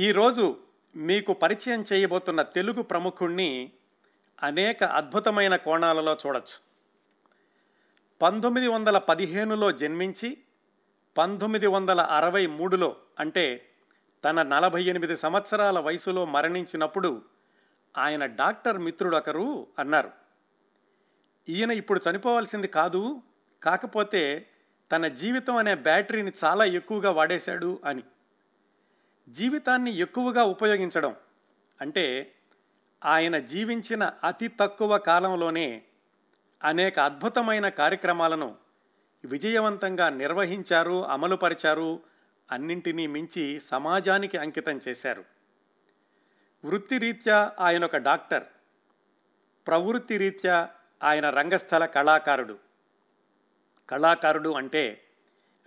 ఈరోజు మీకు పరిచయం చేయబోతున్న తెలుగు ప్రముఖుణ్ణి అనేక అద్భుతమైన కోణాలలో చూడొచ్చు. పంతొమ్మిది వందల పదిహేనులో జన్మించి పంతొమ్మిది వందల అరవై మూడులో అంటే తన నలభై ఎనిమిది సంవత్సరాల వయసులో మరణించినప్పుడు ఆయన డాక్టర్ మిత్రుడొకరు అన్నారు. ఈయన ఇప్పుడు చనిపోవాల్సింది కాదు కాకపోతే తన జీవితం అనే బ్యాటరీని చాలా ఎక్కువగా వాడేశాడు అని. జీవితాన్ని ఎక్కువగా ఉపయోగించడం అంటే ఆయన జీవించిన అతి తక్కువ కాలంలోనే అనేక అద్భుతమైన కార్యక్రమాలను విజయవంతంగా నిర్వహించారు అమలుపరిచారు అన్నింటినీ మించి సమాజానికి అంకితం చేశారు. వృత్తిరీత్యా ఆయన ఒక డాక్టర్. ప్రవృత్తి రీత్యా ఆయన రంగస్థల కళాకారుడు. కళాకారుడు అంటే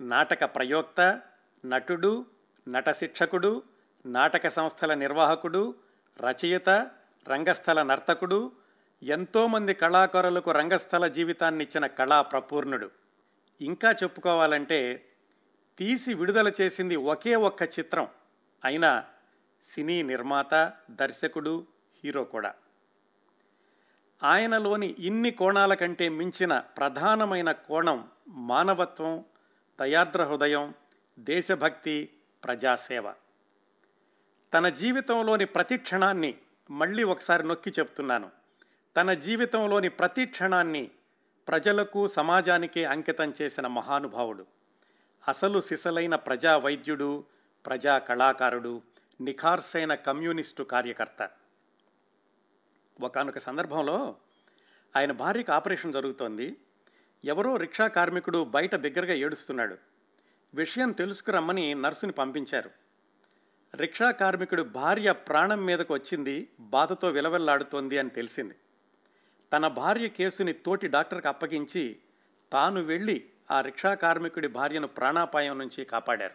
నాటక ప్రయోక్త నటుడు నట శిక్షకుడు నాటక సంస్థల నిర్వాహకుడు రచయిత రంగస్థల నర్తకుడు ఎంతోమంది కళాకారులకు రంగస్థల జీవితాన్ని ఇచ్చిన కళా ప్రపూర్ణుడు. ఇంకా చెప్పుకోవాలంటే తీసి విడుదల చేసింది ఒకే ఒక్క చిత్రం అయినా సినీ నిర్మాత దర్శకుడు హీరో కూడా. ఆయనలోని ఇన్ని కోణాల కంటే మించిన ప్రధానమైన కోణం మానవత్వం దయార్ద్ర హృదయం దేశభక్తి ప్రజాసేవ. తన జీవితంలోని ప్రతి క్షణాన్ని మళ్ళీ ఒకసారి నొక్కి చెప్తున్నాను. తన జీవితంలోని ప్రతి క్షణాన్ని ప్రజలకు సమాజానికి అంకితం చేసిన మహానుభావుడు. అసలు సిసలైన ప్రజా వైద్యుడు ప్రజా కళాకారుడు నిఖార్సైన కమ్యూనిస్టు కార్యకర్త. ఒకనొక సందర్భంలో ఆయన భార్యకు ఆపరేషన్ జరుగుతోంది. ఎవరో రిక్షా కార్మికుడు బయట బిగ్గరగా ఏడుస్తున్నాడు. విషయం తెలుసుకురమ్మని నర్సుని పంపించారు. రిక్షా కార్మికుడు భార్య ప్రాణం మీదకు వచ్చింది బాధతో విలవెల్లాడుతోంది అని తెలిసింది. తన భార్య కేసుని తోటి డాక్టర్కి అప్పగించి తాను వెళ్ళి ఆ రిక్షా కార్మికుడి భార్యను ప్రాణాపాయం నుంచి కాపాడారు.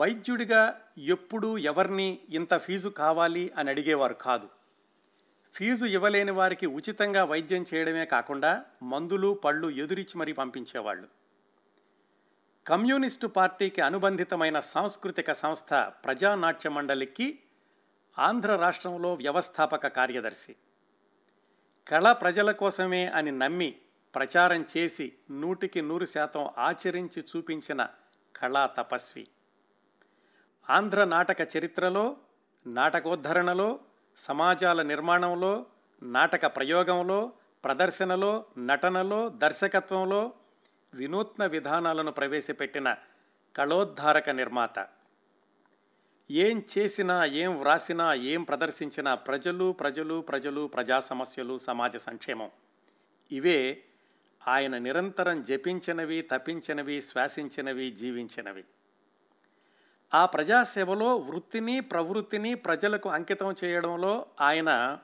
వైద్యుడిగా ఎప్పుడు ఎవరిని ఇంత ఫీజు కావాలి అని అడిగేవారు కాదు. ఫీజు ఇవ్వలేని వారికి ఉచితంగా వైద్యం చేయడమే కాకుండా మందులు పళ్ళు ఎదురిచ్చి మరీ పంపించేవాళ్ళు. కమ్యూనిస్టు పార్టీకి అనుబంధితమైన సాంస్కృతిక సంస్థ ప్రజానాట్య మండలికి ఆంధ్ర రాష్ట్రంలో వ్యవస్థాపక కార్యదర్శి. కళ ప్రజల కోసమే అని నమ్మి ప్రచారం చేసి నూటికి నూరు శాతం ఆచరించి చూపించిన కళా తపస్వి. ఆంధ్ర నాటక చరిత్రలో నాటకోద్ధరణలో సమాజాల నిర్మాణంలో నాటక ప్రయోగంలో ప్రదర్శనలో నటనలో దర్శకత్వంలో వినూత్న విధానాలను ప్రవేశపెట్టిన కళోద్ధారక నిర్మాత. ఏం చేసినా ఏం వ్రాసినా ఏం ప్రదర్శించినా ప్రజలు ప్రజలు ప్రజలు ప్రజా సమస్యలు సమాజ సంక్షేమం. ఇవే ఆయన నిరంతరం జపించినవి తప్పించినవి శ్వాసించినవి జీవించినవి. ఆ ప్రజాసేవలో వృత్తిని ప్రవృత్తిని ప్రజలకు అంకితం చేయడంలో ఆయన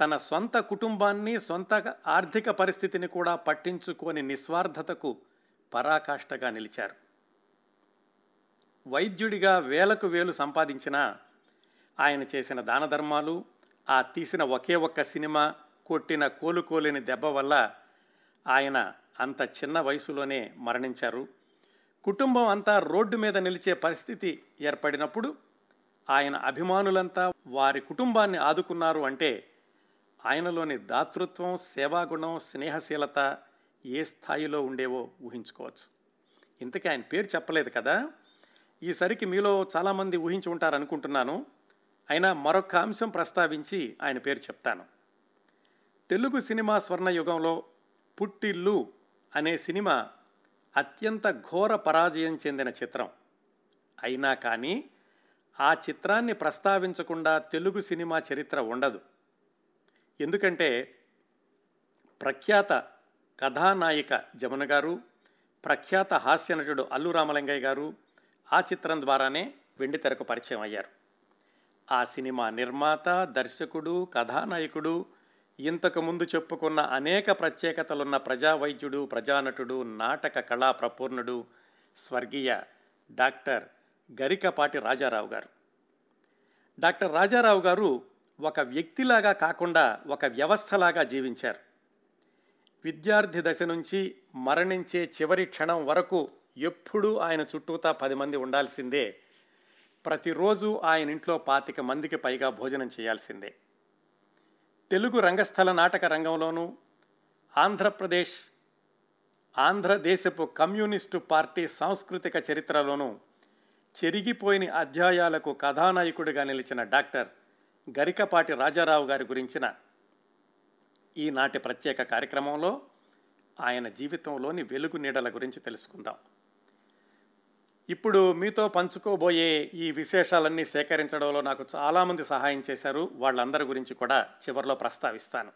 తన సొంత కుటుంబాన్ని సొంత ఆర్థిక పరిస్థితిని కూడా పట్టించుకొని నిస్వార్థతకు పరాకాష్ఠగా నిలిచారు. వైద్యుడిగా వేలకు వేలు సంపాదించిన ఆయన చేసిన దానధర్మాలు ఆ తీసిన ఒకే ఒక్క సినిమా కొట్టిన కోలుకోలేని దెబ్బ వల్ల ఆయన అంత చిన్న వయసులోనే మరణించారు. కుటుంబం అంతా రోడ్డు మీద నిలిచే పరిస్థితి ఏర్పడినప్పుడు ఆయన అభిమానులంతా వారి కుటుంబాన్ని ఆదుకున్నారు అంటే ఆయనలోని దాతృత్వం సేవాగుణం స్నేహశీలత ఏ స్థాయిలో ఉండేవో ఊహించుకోవచ్చు. ఇంతకీ ఆయన పేరు చెప్పలేదు కదా? ఈసరికి మీలో చాలామంది ఊహించి ఉంటారనుకుంటున్నాను. అయినా మరొక అంశం ప్రస్తావించి ఆయన పేరు చెప్తాను. తెలుగు సినిమా స్వర్ణయుగంలో పుట్టిల్లు అనే సినిమా అత్యంత ఘోర పరాజయం చెందిన చిత్రం. అయినా కానీ ఆ చిత్రాన్ని ప్రస్తావించకుండా తెలుగు సినిమా చరిత్ర ఉండదు. ఎందుకంటే ప్రఖ్యాత కథానాయిక జమున గారు ప్రఖ్యాత హాస్య నటుడు అల్లు రామలింగయ్య గారు ఆ చిత్రం ద్వారానే వెండితెరకు పరిచయం అయ్యారు. ఆ సినిమా నిర్మాత దర్శకుడు కథానాయకుడు ఇంతకు ముందు చెప్పుకున్న అనేక ప్రత్యేకతలున్న ప్రజా వైద్యుడు ప్రజానటుడు నాటక కళా ప్రపూర్ణుడు స్వర్గీయ డాక్టర్ గరికపాటి రాజారావు గారు. డాక్టర్ రాజారావు గారు ఒక వ్యక్తిలాగా కాకుండా ఒక వ్యవస్థలాగా జీవించారు. విద్యార్థి దశ నుంచి మరణించే చివరి క్షణం వరకు ఎప్పుడూ ఆయన చుట్టూతా పది మంది ఉండాల్సిందే. ప్రతిరోజు ఆయన ఇంట్లో పాతిక మందికి పైగా భోజనం చేయాల్సిందే. తెలుగు రంగస్థల నాటక రంగంలోనూ ఆంధ్రప్రదేశ్ ఆంధ్రదేశపు కమ్యూనిస్టు పార్టీ సాంస్కృతిక చరిత్రలోనూ చెరిగిపోయిన అధ్యాయాలకు కథానాయకుడిగా నిలిచిన డాక్టర్ గరికపాటి రాజారావు గారి గురించిన ఈనాటి ప్రత్యేక కార్యక్రమంలో ఆయన జీవితంలోని వెలుగు నీడల గురించి తెలుసుకుందాం. ఇప్పుడు మీతో పంచుకోబోయే ఈ విశేషాలన్నీ సేకరించడంలో నాకు చాలామంది సహాయం చేశారు. వాళ్ళందరి గురించి కూడా చివరిలో ప్రస్తావిస్తాను.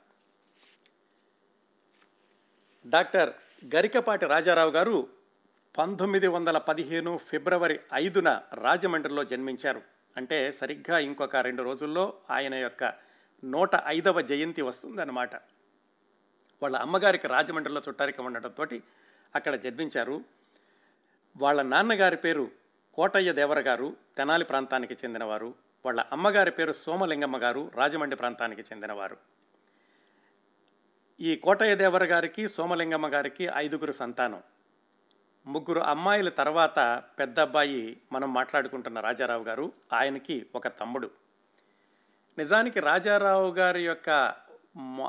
డాక్టర్ గరికపాటి రాజారావు గారు పంతొమ్మిది వందల పదిహేను ఫిబ్రవరి ఐదున రాజమండ్రిలో జన్మించారు. అంటే సరిగ్గా ఇంకొక రెండు రోజుల్లో ఆయన యొక్క నూట ఐదవ జయంతి వస్తుందన్నమాట. వాళ్ళ అమ్మగారికి రాజమండ్రిలో చుట్టారికం ఉండటంతో అక్కడ జన్మించారు. వాళ్ళ నాన్నగారి పేరు కోటయ్య దేవర గారు తెనాలి ప్రాంతానికి చెందినవారు. వాళ్ళ అమ్మగారి పేరు సోమలింగమ్మ గారు రాజమండ్రి ప్రాంతానికి చెందినవారు. ఈ కోటయ్య దేవర గారికి సోమలింగమ్మ గారికి ఐదుగురు సంతానం. ముగ్గురు అమ్మాయిల తర్వాత పెద్ద అబ్బాయి మనం మాట్లాడుకుంటున్న రాజారావు గారు ఆయనకి ఒక తమ్ముడు. నిజానికి రాజారావు గారి యొక్క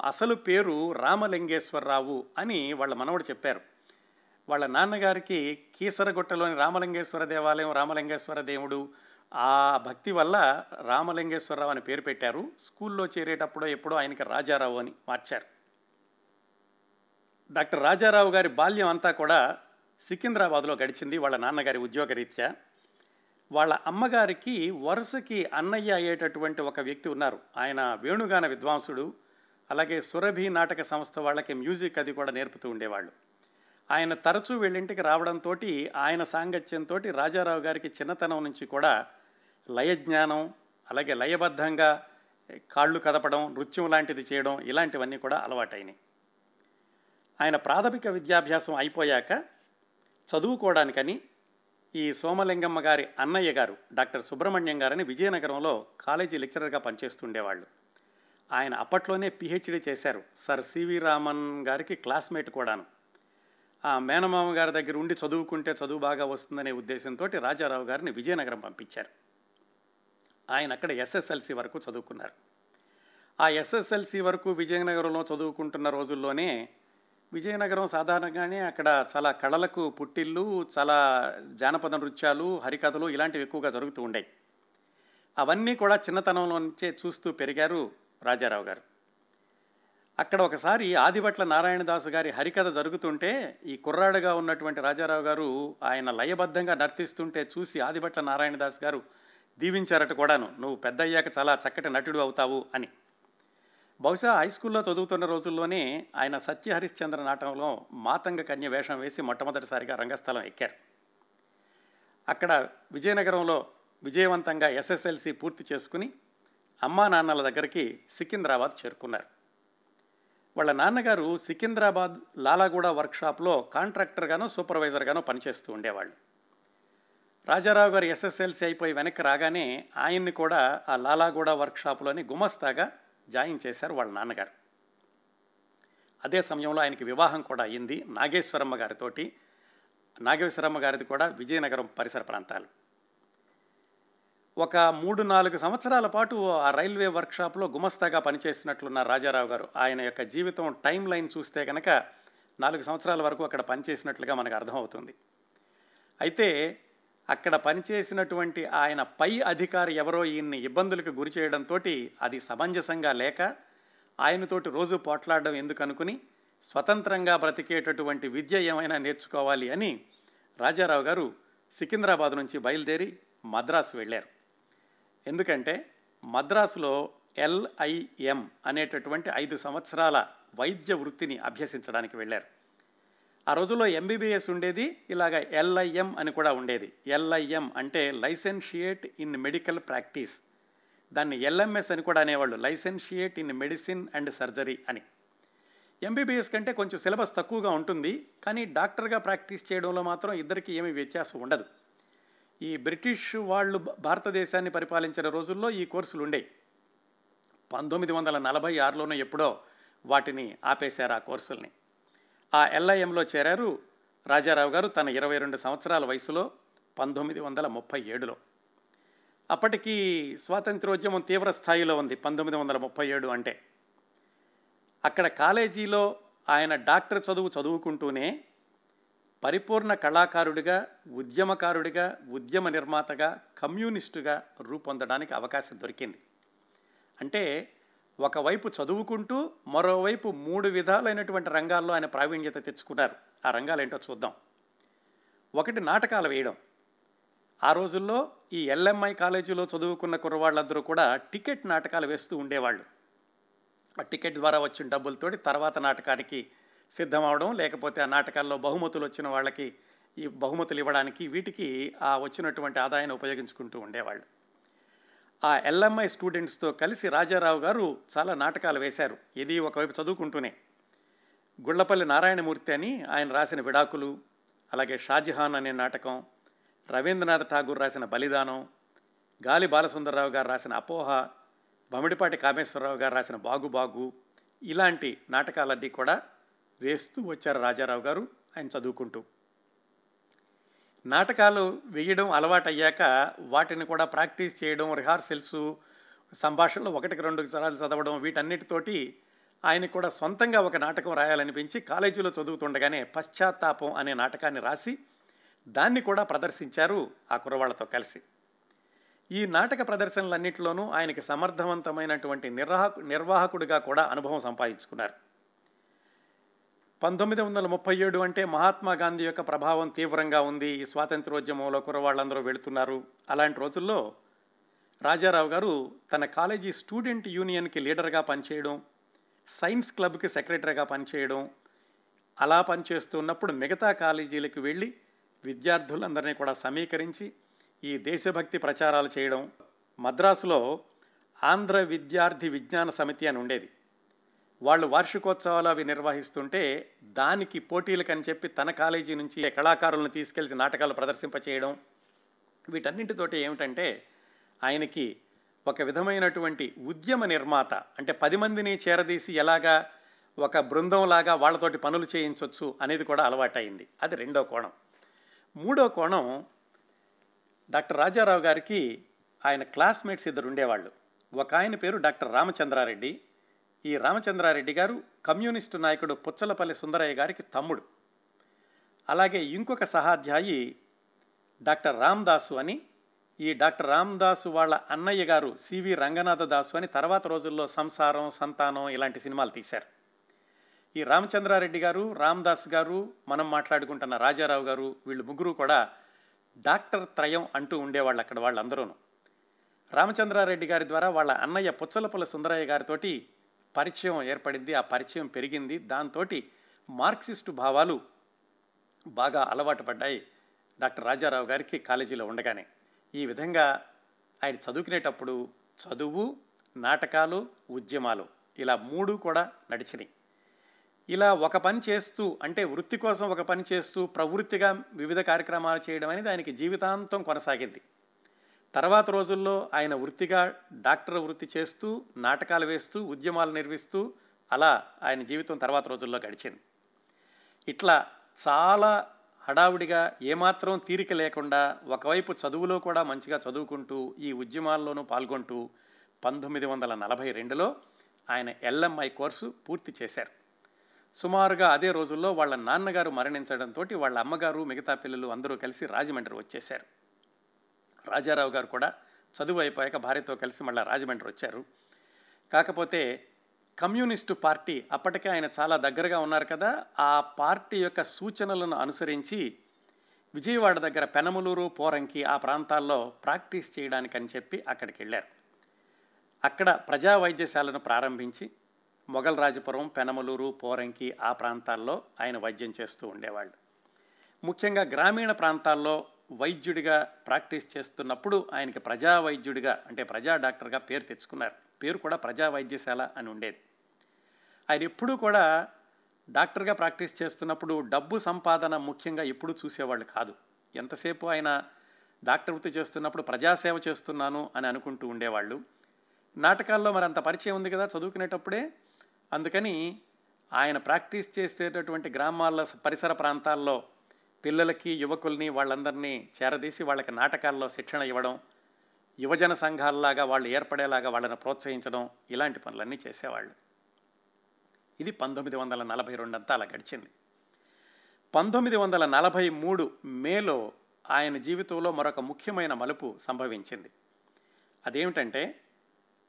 అసలు పేరు రామలింగేశ్వరరావు అని వాళ్ళ మనవడు చెప్పారు. వాళ్ళ నాన్నగారికి కీసరగుట్టలోని రామలింగేశ్వర దేవాలయం రామలింగేశ్వర దేవుడు ఆ భక్తి వల్ల రామలింగేశ్వరరావు అని పేరు పెట్టారు. స్కూల్లో చేరేటప్పుడో ఎప్పుడో ఆయనకి రాజారావు అని మార్చారు. డాక్టర్ రాజారావు గారి బాల్యం అంతా కూడా సికింద్రాబాద్లో గడిచింది వాళ్ళ నాన్నగారి ఉద్యోగరీత్యా. వాళ్ళ అమ్మగారికి వరుసకి అన్నయ్య అయ్యేటటువంటి ఒక వ్యక్తి ఉన్నారు. ఆయన వేణుగాన విద్వాంసుడు. అలాగే సురభి నాటక సంస్థ వాళ్ళకి మ్యూజిక్ అది కూడా నేర్పుతూ ఉండేవాళ్ళు. ఆయన తరచూ వీళ్ళింటికి రావడంతో ఆయన సాంగత్యంతో రాజారావు గారికి చిన్నతనం నుంచి కూడా లయజ్ఞానం అలాగే లయబద్ధంగా కాళ్ళు కదపడం నృత్యం లాంటిది చేయడం ఇలాంటివన్నీ కూడా అలవాటైనాయి. ఆయన ప్రాథమిక విద్యాభ్యాసం అయిపోయాక చదువుకోవడానికని ఈ సోమలింగమ్మ గారి అన్నయ్య గారు డాక్టర్ సుబ్రహ్మణ్యం గారని విజయనగరంలో కాలేజీ లెక్చరర్గా పనిచేస్తుండేవాళ్ళు. ఆయన అప్పట్లోనే పిహెచ్డి చేశారు. సర్ సివి రామన్ గారికి క్లాస్మేట్ కూడాను. ఆ మేనమామ గారి దగ్గర ఉండి చదువుకుంటే చదువు బాగా వస్తుందనే ఉద్దేశంతో రాజారావు గారిని విజయనగరం పంపించారు. ఆయన అక్కడ ఎస్ఎస్ఎల్సి వరకు చదువుకున్నారు. ఆ ఎస్ఎస్ఎల్సి వరకు విజయనగరంలో చదువుకుంటున్న రోజుల్లోనే విజయనగరం సాధారణంగానే అక్కడ చాలా కళలకు పుట్టిల్లు చాలా జానపద నృత్యాలు హరికథలు ఇలాంటివి ఎక్కువగా జరుగుతూ ఉండేవి అవన్నీ కూడా చిన్నతనంలో నుంచే చూస్తూ పెరిగారు రాజారావు గారు. అక్కడ ఒకసారి ఆదిభట్ల నారాయణదాసు గారి హరికథ జరుగుతుంటే ఈ కుర్రాడుగా ఉన్నటువంటి రాజారావు గారు ఆయన లయబద్ధంగా నర్తిస్తుంటే చూసి ఆదిభట్ల నారాయణదాస్ గారు దీవించారట కూడాను. నువ్వు పెద్ద అయ్యాక చాలా చక్కటి నటుడు అవుతావు అని. బహుశా హై స్కూల్లో చదువుతున్న రోజుల్లోనే ఆయన సత్య హరిశ్చంద్ర నాటకంలో మాతంగ కన్య వేషం వేసి మొట్టమొదటిసారిగా రంగస్థలం ఎక్కారు. అక్కడ విజయనగరంలో విజయవంతంగా ఎస్ఎస్ఎల్సి పూర్తి చేసుకుని అమ్మా నాన్నల దగ్గరికి సికింద్రాబాద్ చేరుకున్నారు. వాళ్ళ నాన్నగారు సికింద్రాబాద్ లాలాగూడ వర్క్షాప్లో కాంట్రాక్టర్గానో సూపర్వైజర్గానో పనిచేస్తూ ఉండేవాళ్ళు. రాజారావు గారు ఎస్ఎస్ఎల్సి అయిపోయి వెనక్కి రాగానే ఆయన్ని కూడా ఆ లాలాగూడ వర్క్షాప్లోని గుమస్తాగా జాయిన్ చేశారు వాళ్ళ నాన్నగారు. అదే సమయంలో ఆయనకి వివాహం కూడా అయ్యింది నాగేశ్వరమ్మ గారితోటి. నాగేశ్వరమ్మ గారిది కూడా విజయనగరం పరిసర ప్రాంతాలు. ఒక మూడు నాలుగు సంవత్సరాల పాటు ఆ రైల్వే వర్క్షాప్లో గుమస్తాగా పనిచేసినట్లున్న రాజారావు గారు ఆయన యొక్క జీవితం టైం లైన్ చూస్తే కనుక నాలుగు సంవత్సరాల వరకు అక్కడ పనిచేసినట్లుగా మనకు అర్థమవుతుంది. అయితే అక్కడ పనిచేసినటువంటి ఆయన పై అధికారి ఎవరో ఈయన్ని ఇబ్బందులకు గురి చేయడంతో అది సమంజసంగా లేక ఆయనతోటి రోజు పోట్లాడడం ఎందుకు అనుకుని స్వతంత్రంగా బ్రతికేటటువంటి విద్య ఏమైనా నేర్చుకోవాలి అని రాజారావు గారు సికింద్రాబాద్ నుంచి బయలుదేరి మద్రాసు వెళ్ళారు. ఎందుకంటే మద్రాసులో ఎల్ఐఎం అనేటటువంటి ఐదు సంవత్సరాల వైద్య వృత్తిని అభ్యసించడానికి వెళ్ళారు. ఆ రోజుల్లో ఎంబీబీఎస్ ఉండేది ఇలాగ ఎల్ఐఎం అని కూడా ఉండేది. ఎల్ఐఎం అంటే లైసెన్షియేట్ ఇన్ మెడికల్ ప్రాక్టీస్ దాన్ని ఎల్ఎంఎస్ అని కూడా అనేవాళ్ళు licentiate in medicine and surgery అని. ఎంబీబీఎస్ కంటే కొంచెం సిలబస్ తక్కువగా ఉంటుంది కానీ డాక్టర్గా ప్రాక్టీస్ చేయడంలో మాత్రం ఇద్దరికి ఏమీ వ్యత్యాసం ఉండదు. ఈ బ్రిటిష్ వాళ్ళు భారతదేశాన్ని పరిపాలించిన రోజుల్లో ఈ కోర్సులు ఉండేవి పంతొమ్మిది వందల నలభై ఆరులోనో ఎప్పుడో వాటిని ఆపేశారు ఆ కోర్సుల్ని. ఆ ఎల్ఐఎంలో చేరారు రాజారావు గారు తన ఇరవై రెండు సంవత్సరాల వయసులో పంతొమ్మిది వందల ముప్పై ఏడులో. అప్పటికి స్వాతంత్రోద్యమం తీవ్ర స్థాయిలో ఉంది పంతొమ్మిది వందల ముప్పై ఏడు అంటే. అక్కడ కాలేజీలో ఆయన డాక్టర్ చదువు చదువుకుంటూనే పరిపూర్ణ కళాకారుడిగా ఉద్యమకారుడిగా ఉద్యమ నిర్మాతగా కమ్యూనిస్టుగా రూపొందడానికి అవకాశం దొరికింది. అంటే ఒకవైపు చదువుకుంటూ మరోవైపు మూడు విధాలైనటువంటి రంగాల్లో ఆయన ప్రావీణ్యత తెచ్చుకున్నారు. ఆ రంగాలు ఏంటో చూద్దాం. ఒకటి నాటకాలు వేయడం. ఆ రోజుల్లో ఈ ఎల్ఎంఐ కాలేజీలో చదువుకున్న కుర్రవాళ్ళందరూ కూడా టికెట్ నాటకాలు వేస్తూ ఉండేవాళ్ళు. ఆ టికెట్ ద్వారా వచ్చిన డబ్బులతోటి తర్వాత నాటకానికి సిద్ధమవడం లేకపోతే ఆ నాటకాల్లో బహుమతులు వచ్చిన వాళ్ళకి ఈ బహుమతులు ఇవ్వడానికి వీటికి ఆ వచ్చినటువంటి ఆదాయాన్ని ఉపయోగించుకుంటూ ఉండేవాళ్ళు. ఆ ఎల్ఎంఐ స్టూడెంట్స్తో కలిసి రాజారావు గారు చాలా నాటకాలు వేశారు. ఇది ఒకవైపు చదువుకుంటూనే. గుళ్ళపల్లి నారాయణమూర్తి అని ఆయన రాసిన విడాకులు అలాగే షాజహాన్ అనే నాటకం రవీంద్రనాథ్ ఠాగూర్ రాసిన బలిదానం గాలి బాలసుందరరావు గారు రాసిన అపోహ బమిడిపాటి కామేశ్వరరావు గారు రాసిన బాగుబాగు ఇలాంటి నాటకాలన్నీ కూడా వేస్తూ వచ్చారు రాజారావు గారు ఆయన చదువుకుంటూ. నాటకాలు వేయడం అలవాటయ్యాక వాటిని కూడా ప్రాక్టీస్ చేయడం రిహార్సల్స్ సంభాషణలు ఒకటికి రెండు సార్లు చదవడం వీటన్నిటితోటి ఆయన కూడా సొంతంగా ఒక నాటకం రాయాలనిపించి కాలేజీలో చదువుతుండగానే పశ్చాత్తాపం అనే నాటకాన్ని రాసి దాన్ని కూడా ప్రదర్శించారు ఆ కుర్రవాళ్ళతో కలిసి. ఈ నాటక ప్రదర్శనలన్నింటిలోనూ ఆయనకి సమర్థవంతమైనటువంటి నిర్వాహకు నిర్వాహకుడిగా కూడా అనుభవం సంపాదించుకున్నారు. పంతొమ్మిది వందల ముప్పై ఏడు అంటే మహాత్మా గాంధీ యొక్క ప్రభావం తీవ్రంగా ఉంది. ఈ స్వాతంత్రోద్యమంలో కుర్రవాళ్ళందరూ వెళుతున్నారు. అలాంటి రోజుల్లో రాజారావు గారు తన కాలేజీ స్టూడెంట్ యూనియన్కి లీడర్గా పనిచేయడం సైన్స్ క్లబ్కి సెక్రటరీగా పనిచేయడం అలా పనిచేస్తున్నప్పుడు మిగతా కాలేజీలకు వెళ్ళి విద్యార్థులందరినీ కూడా సమీకరించి ఈ దేశభక్తి ప్రచారాలు చేయడం మద్రాసులో ఆంధ్ర విద్యార్థి విజ్ఞాన సమితి అని ఉండేది. వాళ్ళు వార్షికోత్సవాలు అవి నిర్వహిస్తుంటే దానికి పోటీలకని చెప్పి తన కాలేజీ నుంచి కళాకారులను తీసుకెళ్ళి నాటకాలు ప్రదర్శింపచేయడం. వీటన్నింటితోటి ఏమిటంటే ఆయనకి ఒక విధమైనటువంటి ఉద్యమ నిర్మాత అంటే పది మందిని చేరదీసి ఎలాగా ఒక బృందంలాగా వాళ్ళతోటి పనులు చేయించవచ్చు అనేది కూడా అలవాటైంది. అది రెండో కోణం. మూడో కోణం డాక్టర్ రాజారావు గారికి ఆయన క్లాస్మేట్స్ ఇద్దరు ఉండేవాళ్ళు. ఒక ఆయన పేరు డాక్టర్ రామచంద్రారెడ్డి ఈ రామచంద్రారెడ్డి గారు కమ్యూనిస్టు నాయకుడు పుచ్చలపల్లి సుందరయ్య గారికి తమ్ముడు. అలాగే ఇంకొక సహాధ్యాయి డాక్టర్ రామ్దాసు అని. ఈ డాక్టర్ రామ్దాసు వాళ్ళ అన్నయ్య గారు సివి రంగనాథ దాసు అని తర్వాత రోజుల్లో సంసారం సంతానం ఇలాంటి సినిమాలు తీశారు. ఈ రామచంద్రారెడ్డి గారు రామ్దాస్ గారు మనం మాట్లాడుకుంటున్న రాజారావు గారు వీళ్ళు ముగ్గురు కూడా డాక్టర్ త్రయం అంటూ ఉండేవాళ్ళు అక్కడ వాళ్ళందరూ రామచంద్రారెడ్డి గారి ద్వారా వాళ్ళ అన్నయ్య పుచ్చలపల్లి సుందరయ్య గారితోటి పరిచయం ఏర్పడింది ఆ పరిచయం పెరిగింది. దాంతో మార్క్సిస్టు భావాలు బాగా అలవాటు పడ్డాయి డాక్టర్ రాజారావు గారికి కాలేజీలో ఉండగానే. ఈ విధంగా ఆయన చదువుకునేటప్పుడు చదువు నాటకాలు ఉద్యమాలు ఇలా మూడు కూడా నడిచినాయి. ఇలా ఒక పని చేస్తూ అంటే వృత్తి కోసం ఒక పని చేస్తూ ప్రవృత్తిగా వివిధ కార్యక్రమాలు చేయడం అనేది ఆయనకి జీవితాంతం కొనసాగింది. తర్వాత రోజుల్లో ఆయన వృత్తిగా డాక్టర్ వృత్తి చేస్తూ నాటకాలు వేస్తూ ఉద్యమాలు నిర్వహిస్తూ అలా ఆయన జీవితం తర్వాత రోజుల్లో గడిచింది. ఇట్లా చాలా హడావుడిగా ఏమాత్రం తీరిక లేకుండా ఒకవైపు చదువులో కూడా మంచిగా చదువుకుంటూ ఈ ఉద్యమాల్లోనూ పాల్గొంటూ పంతొమ్మిది వందల నలభై రెండులో ఆయన ఎల్ఎంఐ కోర్సు పూర్తి చేశారు. సుమారుగా అదే రోజుల్లో వాళ్ళ నాన్నగారు మరణించడంతో వాళ్ళ అమ్మగారు మిగతా పిల్లలు అందరూ కలిసి రాజమండ్రి వచ్చేశారు. రాజారావు గారు కూడా చదువు అయిపోయాక భార్యతో కలిసి మళ్ళీ రాజమండ్రి వచ్చారు. కాకపోతే కమ్యూనిస్టు పార్టీ అప్పటికే ఆయన చాలా దగ్గరగా ఉన్నారు కదా ఆ పార్టీ యొక్క సూచనలను అనుసరించి విజయవాడ దగ్గర పెనమలూరు పోరంకి ఆ ప్రాంతాల్లో ప్రాక్టీస్ చేయడానికని చెప్పి అక్కడికి వెళ్ళారు. అక్కడ ప్రజా వైద్యశాలను ప్రారంభించి మొఘల్ రాజపురం పెనమలూరు పోరంకి ఆ ప్రాంతాల్లో ఆయన వైద్యం చేస్తూ ఉండేవాళ్ళు. ముఖ్యంగా గ్రామీణ ప్రాంతాల్లో వైద్యుడిగా ప్రాక్టీస్ చేస్తున్నప్పుడు ఆయనకి ప్రజా వైద్యుడిగా అంటే ప్రజా డాక్టర్గా పేరు తెచ్చుకున్నారు. పేరు కూడా ప్రజా వైద్యశాల అని ఉండేది. ఆయన ఎప్పుడూ కూడా డాక్టర్గా ప్రాక్టీస్ చేస్తున్నప్పుడు డబ్బు సంపాదన ముఖ్యంగా ఎప్పుడూ చూసేవాళ్ళు కాదు. ఎంతసేపు ఆయన డాక్టర్ వృత్తి చేస్తున్నప్పుడు ప్రజాసేవ చేస్తున్నాను అని అనుకుంటూ ఉండేవాళ్ళు. నాటకాల్లో మరి అంత పరిచయం ఉంది కదా చదువుకునేటప్పుడే. అందుకని ఆయన ప్రాక్టీస్ చేసేటటువంటి గ్రామాల పరిసర ప్రాంతాల్లో పిల్లలకి యువకుల్ని వాళ్ళందరినీ చేరదీసి వాళ్ళకి నాటకాల్లో శిక్షణ ఇవ్వడం యువజన సంఘాలలాగా వాళ్ళు ఏర్పడేలాగా వాళ్ళని ప్రోత్సహించడం ఇలాంటి పనులన్నీ చేసేవాళ్ళు. ఇది పంతొమ్మిది వందల నలభై రెండు అంతా అలా గడిచింది. పంతొమ్మిది వందల నలభై మూడు మేలో ఆయన జీవితంలో మరొక ముఖ్యమైన మలుపు సంభవించింది. అదేమిటంటే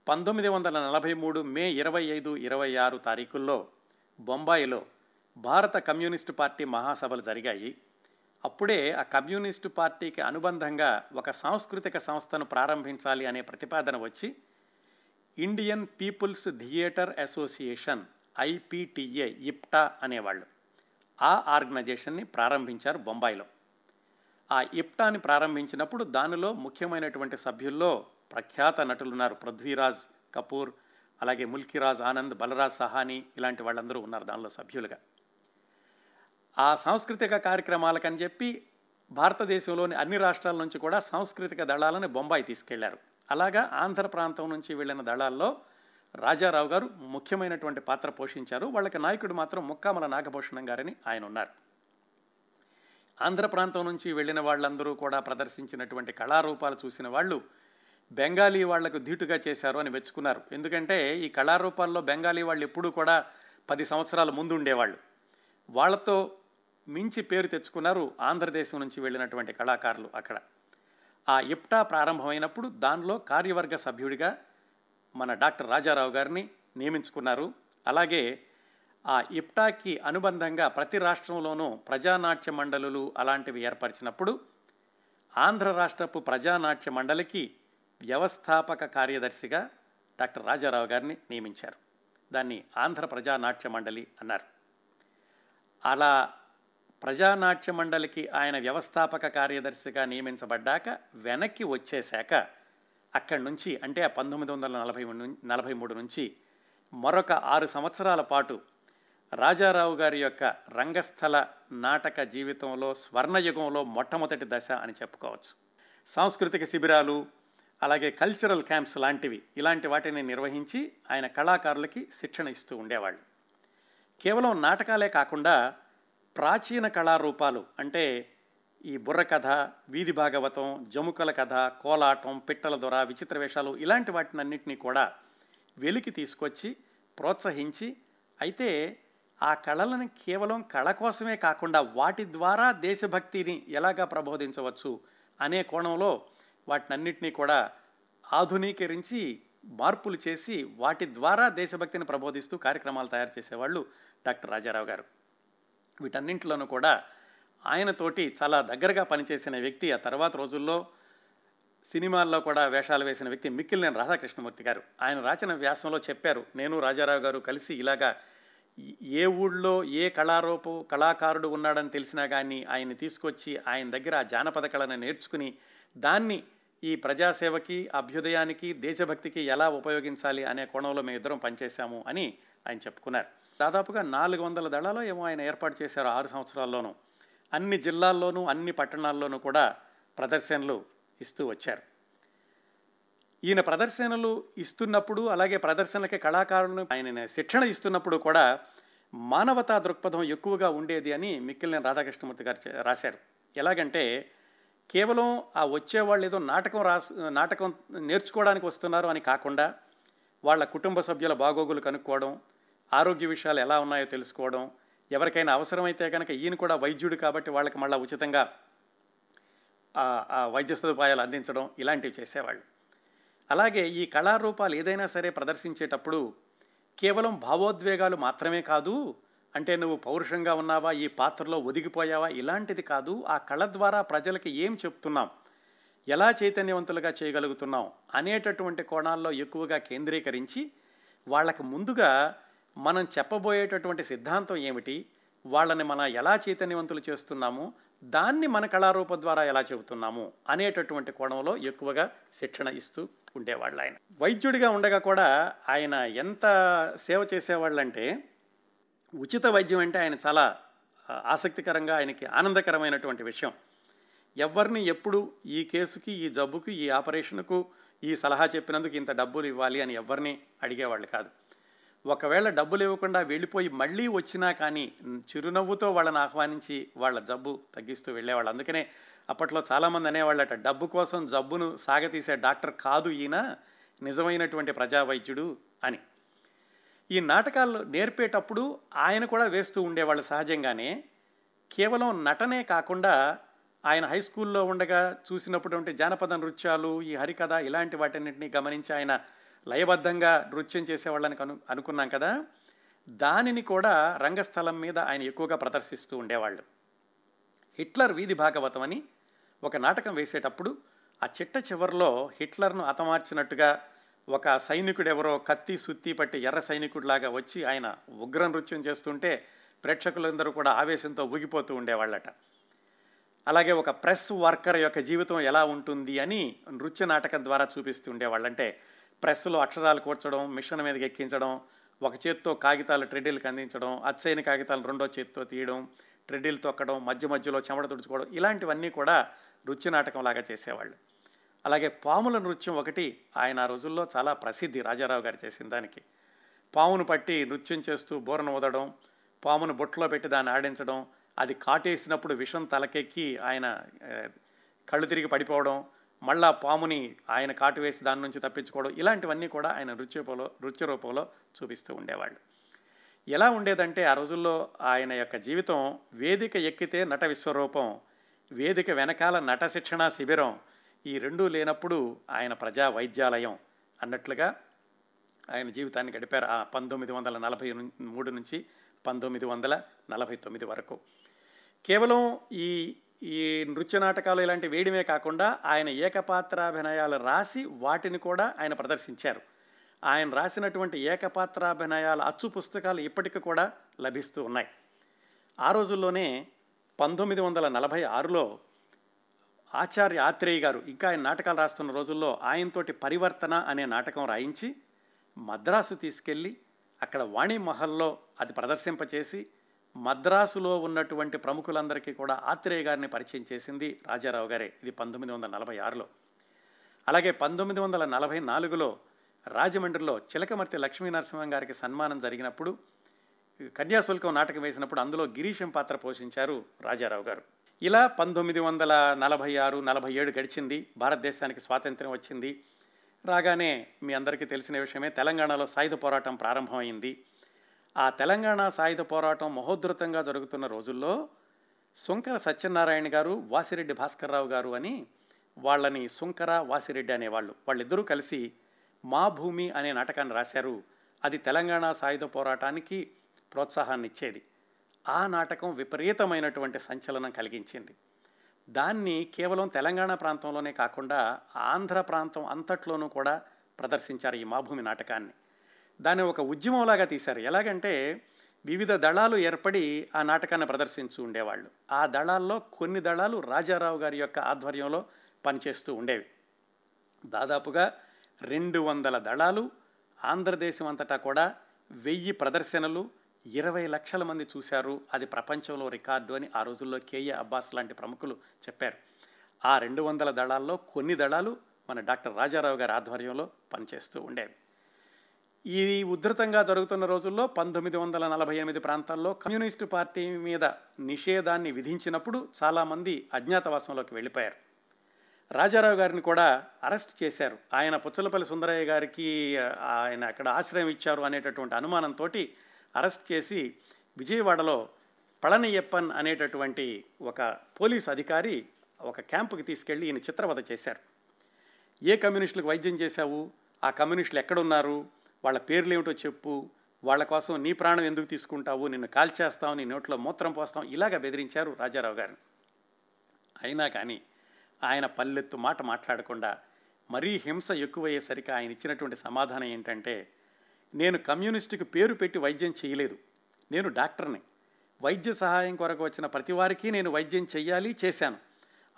పంతొమ్మిది వందల నలభై మూడు మే ఇరవై ఐదు ఇరవై ఆరు తారీఖుల్లో బొంబాయిలో భారత కమ్యూనిస్టు పార్టీ మహాసభలు జరిగాయి. అప్పుడే ఆ కమ్యూనిస్టు పార్టీకి అనుబంధంగా ఒక సాంస్కృతిక సంస్థను ప్రారంభించాలి అనే ప్రతిపాదన వచ్చి Indian people's theatre association IPTA IPTA అనేవాళ్ళు. ఆ ఆర్గనైజేషన్ని ప్రారంభించారు బొంబాయిలో. ఆ ఇప్టాని ప్రారంభించినప్పుడు దానిలో ముఖ్యమైనటువంటి సభ్యుల్లో ప్రఖ్యాత నటులున్నారు పృథ్వీరాజ్ కపూర్ అలాగే ముల్కీరాజ్ ఆనంద్ బలరాజ్ సహాని ఇలాంటి వాళ్ళందరూ ఉన్నారు దానిలో సభ్యులుగా. ఆ సాంస్కృతిక కార్యక్రమాలకని చెప్పి భారతదేశంలోని అన్ని రాష్ట్రాల నుంచి కూడా సాంస్కృతిక దళాలను బొంబాయి తీసుకెళ్ళారు. అలాగా ఆంధ్ర ప్రాంతం నుంచి వెళ్ళిన దళాల్లో రాజారావు గారు ముఖ్యమైనటువంటి పాత్ర పోషించారు. వాళ్ళకి నాయకుడు మాత్రం ముక్కామల నాగభూషణం గారని ఆయన ఉన్నారు. ఆంధ్ర ప్రాంతం నుంచి వెళ్ళిన వాళ్ళందరూ కూడా ప్రదర్శించినటువంటి కళారూపాలు చూసిన వాళ్ళు బెంగాలీ వాళ్ళకు ధీటుగా చేశారు అని మెచ్చుకున్నారు. ఎందుకంటే ఈ కళారూపాల్లో బెంగాలీ వాళ్ళు ఎప్పుడూ కూడా పది సంవత్సరాల ముందు ఉండేవాళ్ళు. వాళ్ళతో మించి పేరు తెచ్చుకున్నారు ఆంధ్రదేశం నుంచి వెళ్ళినటువంటి కళాకారులు అక్కడ. ఆ ఇప్టా ప్రారంభమైనప్పుడు దానిలో కార్యవర్గ సభ్యుడిగా మన డాక్టర్ రాజారావు గారిని నియమించుకున్నారు. అలాగే ఆ ఇప్టాకి అనుబంధంగా ప్రతి రాష్ట్రంలోనూ ప్రజానాట్య మండలులు అలాంటివి ఏర్పరిచినప్పుడు ఆంధ్ర రాష్ట్రపు ప్రజానాట్య మండలికి వ్యవస్థాపక కార్యదర్శిగా డాక్టర్ రాజారావు గారిని నియమించారు. దాన్ని ఆంధ్ర ప్రజానాట్య మండలి అన్నారు. అలా ప్రజానాట్య మండలికి ఆయన వ్యవస్థాపక కార్యదర్శిగా నియమించబడ్డాక వెనక్కి వచ్చేశాక అక్కడి నుంచి అంటే ఆ పంతొమ్మిది వందల నలభై నలభై మూడు నుంచి మరొక ఆరు సంవత్సరాల పాటు రాజారావు గారి యొక్క రంగస్థల నాటక జీవితంలో స్వర్ణయుగంలో మొట్టమొదటి దశ అని చెప్పుకోవచ్చు. సాంస్కృతిక శిబిరాలు అలాగే కల్చరల్ క్యాంప్స్ లాంటివి ఇలాంటి వాటిని నిర్వహించి ఆయన కళాకారులకి శిక్షణ ఇస్తూ ఉండేవాళ్ళు. కేవలం నాటకాలే కాకుండా ప్రాచీన కళారూపాలు అంటే ఈ బుర్ర కథ వీధి భాగవతం జముకల కథ కోలాటం పిట్టల దొర విచిత్ర వేషాలు ఇలాంటి వాటినన్నింటినీ కూడా వెలికి తీసుకొచ్చి ప్రోత్సహించి అయితే ఆ కళలను కేవలం కళ కోసమే కాకుండా వాటి ద్వారా దేశభక్తిని ఎలాగా ప్రబోధించవచ్చు అనే కోణంలో వాటినన్నింటినీ కూడా ఆధునీకరించి మార్పులు చేసి వాటి ద్వారా దేశభక్తిని ప్రబోధిస్తూ కార్యక్రమాలు తయారు చేసేవాళ్ళు డాక్టర్ రాజారావు గారు. వీటన్నింటిలోనూ కూడా ఆయనతోటి చాలా దగ్గరగా పనిచేసిన వ్యక్తి ఆ తర్వాత రోజుల్లో సినిమాల్లో కూడా వేషాలు వేసిన వ్యక్తి మిక్కిలినేని రాధాకృష్ణమూర్తి గారు. ఆయన రాసిన వ్యాసంలో చెప్పారు నేను రాజారావు గారు కలిసి ఇలాగా ఏ ఊళ్ళో ఏ కళారూపు కళాకారుడు ఉన్నాడని తెలిసినా కానీ ఆయన్ని తీసుకొచ్చి ఆయన దగ్గర ఆ జానపద కళను నేర్చుకుని దాన్ని ఈ ప్రజాసేవకి అభ్యుదయానికి దేశభక్తికి ఎలా ఉపయోగించాలి అనే కోణంలో మేము ఇద్దరం పనిచేశాము అని ఆయన చెప్పుకున్నారు. దాదాపుగా నాలుగు వందల దళాలు ఏమో ఆయన ఏర్పాటు చేశారు ఆరు సంవత్సరాల్లోనూ. అన్ని జిల్లాల్లోనూ అన్ని పట్టణాల్లోనూ కూడా ప్రదర్శనలు ఇస్తూ వచ్చారు. ఈయన ప్రదర్శనలు ఇస్తున్నప్పుడు అలాగే ప్రదర్శనలకి కళాకారులను ఆయన శిక్షణ ఇస్తున్నప్పుడు కూడా మానవతా దృక్పథం ఎక్కువగా ఉండేది అని మిక్కిలిన రాధాకృష్ణమూర్తి గారు రాశారు. ఎలాగంటే కేవలం ఆ వచ్చేవాళ్ళు ఏదో నాటకం రాసు నాటకం నేర్చుకోవడానికి వస్తున్నారు అని కాకుండా వాళ్ళ కుటుంబ సభ్యుల బాగోగులు కనుక్కోవడం ఆరోగ్య విషయాలు ఎలా ఉన్నాయో తెలుసుకోవడం ఎవరికైనా అవసరమైతే కనుక ఈయన కూడా వైద్యుడు కాబట్టి వాళ్ళకి మళ్ళీ ఉచితంగా ఆ వైద్య సదుపాయాలు అందించడం ఇలాంటివి చేసేవాళ్ళు. అలాగే ఈ కళారూపాలు ఏదైనా సరే ప్రదర్శించేటప్పుడు కేవలం భావోద్వేగాలు మాత్రమే కాదు అంటే నువ్వు పౌరుషంగా ఉన్నావా ఈ పాత్రలో ఒదిగిపోయావా ఇలాంటిది కాదు ఆ కళ ద్వారా ప్రజలకి ఏం చెప్తున్నాం ఎలా చైతన్యవంతులుగా చేయగలుగుతున్నాం అనేటటువంటి కోణాల్లో ఎక్కువగా కేంద్రీకరించి వాళ్ళకి ముందుగా మనం చెప్పబోయేటటువంటి సిద్ధాంతం ఏమిటి? వాళ్ళని మనం ఎలా చైతన్యవంతులు చేస్తున్నాము? దాన్ని మన కళారూప ద్వారా ఎలా చెబుతున్నాము? అనేటటువంటి కోణంలో ఎక్కువగా శిక్షణ ఇస్తూ ఉండేవాళ్ళు ఆయన. వైద్యుడిగా ఉండగా కూడా ఆయన ఎంత సేవ చేసేవాళ్ళంటే ఉచిత వైద్యం అంటే ఆయన చాలా ఆసక్తికరంగా ఆయనకి ఆనందకరమైనటువంటి విషయం. ఎవరిని ఎప్పుడు ఈ కేసుకి ఈ జబ్బుకి ఈ ఆపరేషన్కు ఈ సలహా చెప్పినందుకు ఇంత డబ్బులు ఇవ్వాలి అని ఎవరిని అడిగేవాళ్ళు కాదు. ఒకవేళ డబ్బులు ఇవ్వకుండా వెళ్ళిపోయి మళ్ళీ వచ్చినా కానీ చిరునవ్వుతో వాళ్ళని ఆహ్వానించి వాళ్ళ జబ్బు తగ్గిస్తూ వెళ్ళేవాళ్ళు. అందుకనే అప్పట్లో చాలామంది అనేవాళ్ళట డబ్బు కోసం జబ్బును సాగతీసే డాక్టర్ కాదు ఈయన నిజమైనటువంటి ప్రజా వైద్యుడు అని. ఈ నాటకాలు నేర్పేటప్పుడు ఆయన కూడా వేస్తూ ఉండేవాళ్ళు సహజంగానే. కేవలం నటనే కాకుండా ఆయన హై స్కూల్లో ఉండగా చూసినప్పుడు జానపద నృత్యాలు ఈ హరికథ ఇలాంటి వాటన్నింటినీ గమనించి ఆయన లయబద్ధంగా నృత్యం చేసేవాళ్ళని అను అనుకున్నాం కదా? దానిని కూడా రంగస్థలం మీద ఆయన ఎక్కువగా ప్రదర్శిస్తూ ఉండేవాళ్ళు. హిట్లర్ వీధి భాగవతం అని ఒక నాటకం వేసేటప్పుడు ఆ చిట్ట చివరిలో హిట్లర్ను హతమార్చినట్టుగా ఒక సైనికుడు ఎవరో కత్తి సుత్తి పట్టి ఎర్ర సైనికుడిలాగా వచ్చి ఆయన ఉగ్ర నృత్యం చేస్తుంటే ప్రేక్షకులందరూ కూడా ఆవేశంతో ఊగిపోతూ ఉండేవాళ్ళట. అలాగే ఒక ప్రెస్ వర్కర్ యొక్క జీవితం ఎలా ఉంటుంది అని నృత్య నాటకం ద్వారా చూపిస్తూ ఉండేవాళ్ళంటే ప్రెస్లో అక్షరాలు కూర్చడం మిషన్ మీదకి ఎక్కించడం ఒక చేత్తో కాగితాలు ట్రెడ్డిల్కి అందించడం అచ్చైన కాగితాలు రెండో చేత్తో తీయడం ట్రెడ్డిల్ తొక్కడం మధ్య మధ్యలో చెమట తుడుచుకోవడం ఇలాంటివన్నీ కూడా నృత్య నాటకంలాగా చేసేవాళ్ళు. అలాగే పాముల నృత్యం ఒకటి ఆయన ఆ రోజుల్లో చాలా ప్రసిద్ధి రాజారావు గారు చేసిన దానికి. పామును పట్టి నృత్యం చేస్తూ బోరను ఊదడం పామును బొట్లో పెట్టి దాన్ని ఆడించడం అది కాటేసినప్పుడు విషం తలకెక్కి ఆయన కళ్ళు తిరిగి పడిపోవడం మళ్ళా పాముని ఆయన కాటు వేసి దాని నుంచి తప్పించుకోవడం ఇలాంటివన్నీ కూడా ఆయన నృత్యరూపంలో నృత్య రూపంలో చూపిస్తూ ఉండేవాళ్ళు. ఎలా ఉండేదంటే ఆ రోజుల్లో ఆయన యొక్క జీవితం వేదిక ఎక్కితే నట విశ్వరూపం వేదిక వెనకాల నట శిక్షణ శిబిరం ఈ రెండూ లేనప్పుడు ఆయన ప్రజా వైద్యాలయం అన్నట్లుగా ఆయన జీవితాన్ని గడిపారు ఆ పంతొమ్మిది వందల నలభై మూడు నుంచి పంతొమ్మిది వందల నలభై తొమ్మిది వరకు. కేవలం ఈ ఈ నృత్య నాటకాలు ఇలాంటి వేయడమే కాకుండా ఆయన ఏకపాత్రాభినయాలు రాసి వాటిని కూడా ఆయన ప్రదర్శించారు. ఆయన రాసినటువంటి ఏకపాత్రాభినయాల అచ్చు పుస్తకాలు ఇప్పటికి కూడా లభిస్తూ ఉన్నాయి. ఆ రోజుల్లోనే పంతొమ్మిది వందల నలభై ఆరులో ఆచార్య ఆత్రేయ గారు ఇంకా ఆయన నాటకాలు రాస్తున్న రోజుల్లో ఆయనతోటి పరివర్తన అనే నాటకం రాయించి మద్రాసు తీసుకెళ్ళి అక్కడ వాణి మహల్లో అది ప్రదర్శింపచేసి మద్రాసులో ఉన్నటువంటి ప్రముఖులందరికీ కూడా ఆత్రేయ గారిని పరిచయం చేసింది రాజారావు గారే. ఇది పంతొమ్మిది వందల నలభై ఆరులో. అలాగే పంతొమ్మిది వందల నలభై నాలుగులో రాజమండ్రిలో చిలకమర్తి లక్ష్మీ నరసింహం గారికి సన్మానం జరిగినప్పుడు కన్యాశుల్కం నాటకం వేసినప్పుడు అందులో గిరీశం పాత్ర పోషించారు రాజారావు గారు. ఇలా పంతొమ్మిది వందల నలభై ఆరు నలభై ఏడు గడిచింది. భారతదేశానికి స్వాతంత్ర్యం వచ్చింది. రాగానే మీ అందరికీ తెలిసిన విషయమే తెలంగాణలో సాయుధ పోరాటం ప్రారంభమైంది. ఆ తెలంగాణ సాయుధ పోరాటం మహోద్ధృతంగా జరుగుతున్న రోజుల్లో సుంకర సత్యనారాయణ గారు వాసిరెడ్డి భాస్కర్రావు గారు అని వాళ్ళని సుంకర వాసిరెడ్డి అనేవాళ్ళు. వాళ్ళిద్దరూ కలిసి మా భూమి అనే నాటకాన్ని రాశారు. అది తెలంగాణ సాయుధ పోరాటానికి ప్రోత్సాహాన్ని ఇచ్చేది ఆ నాటకం విపరీతమైనటువంటి సంచలనం కలిగించింది. దాన్ని కేవలం తెలంగాణ ప్రాంతంలోనే కాకుండా ఆంధ్ర ప్రాంతం అంతట్లోనూ కూడా ప్రదర్శించారు ఈ మాభూమి నాటకాన్ని. దాన్ని ఒక ఉద్యమంలాగా తీశారు. ఎలాగంటే వివిధ దళాలు ఏర్పడి ఆ నాటకాన్ని ప్రదర్శించు ఉండేవాళ్ళు. ఆ దళాల్లో కొన్ని దళాలు రాజారావు గారి యొక్క ఆధ్వర్యంలో పనిచేస్తూ ఉండేవి. దాదాపుగా రెండు వందల దళాలు ఆంధ్రదేశం అంతటా కూడా వెయ్యి ప్రదర్శనలు ఇరవై లక్షల మంది చూశారు. అది ప్రపంచంలో రికార్డు అని ఆ రోజుల్లో కేఏ అబ్బాస్ లాంటి ప్రముఖులు చెప్పారు. ఆ రెండు వందల దళాల్లో కొన్ని దళాలు మన డాక్టర్ రాజారావు గారి ఆధ్వర్యంలో పనిచేస్తూ ఉండేవి. ఈ ఉధృతంగా జరుగుతున్న రోజుల్లో పంతొమ్మిది వందల నలభై ఎనిమిది ప్రాంతాల్లో కమ్యూనిస్టు పార్టీ మీద నిషేధాన్ని విధించినప్పుడు చాలామంది అజ్ఞాతవాసంలోకి వెళ్ళిపోయారు. రాజారావు గారిని కూడా అరెస్ట్ చేశారు. ఆయన పుచ్చలపల్లి సుందరయ్య గారికి ఆయన అక్కడ ఆశ్రయం ఇచ్చారు అనేటటువంటి అనుమానంతో అరెస్ట్ చేసి విజయవాడలో పళనియప్పన్ అనేటటువంటి ఒక పోలీసు అధికారి ఒక క్యాంపుకి తీసుకెళ్ళి ఈయన చిత్రవద చేశారు. ఏ కమ్యూనిస్టులకు వైద్యం చేశావు? ఆ కమ్యూనిస్టులు ఎక్కడున్నారు? వాళ్ళ పేర్లు ఏమిటో చెప్పు వాళ్ళ కోసం నీ ప్రాణం ఎందుకు తీసుకుంటావు నిన్ను కాల్చేస్తావు నీ నోట్లో మూత్రం పోస్తాం ఇలాగ బెదిరించారు రాజారావు గారిని. అయినా కానీ ఆయన పల్లెత్తు మాట మాట్లాడకుండా మరీ హింస ఎక్కువయ్యేసరికి ఆయన ఇచ్చినటువంటి సమాధానం ఏంటంటే నేను కమ్యూనిస్టుకి పేరు పెట్టి వైద్యం చేయలేదు. నేను డాక్టర్ని. వైద్య సహాయం కొరకు వచ్చిన ప్రతి వారికి నేను వైద్యం చెయ్యాలి చేశాను.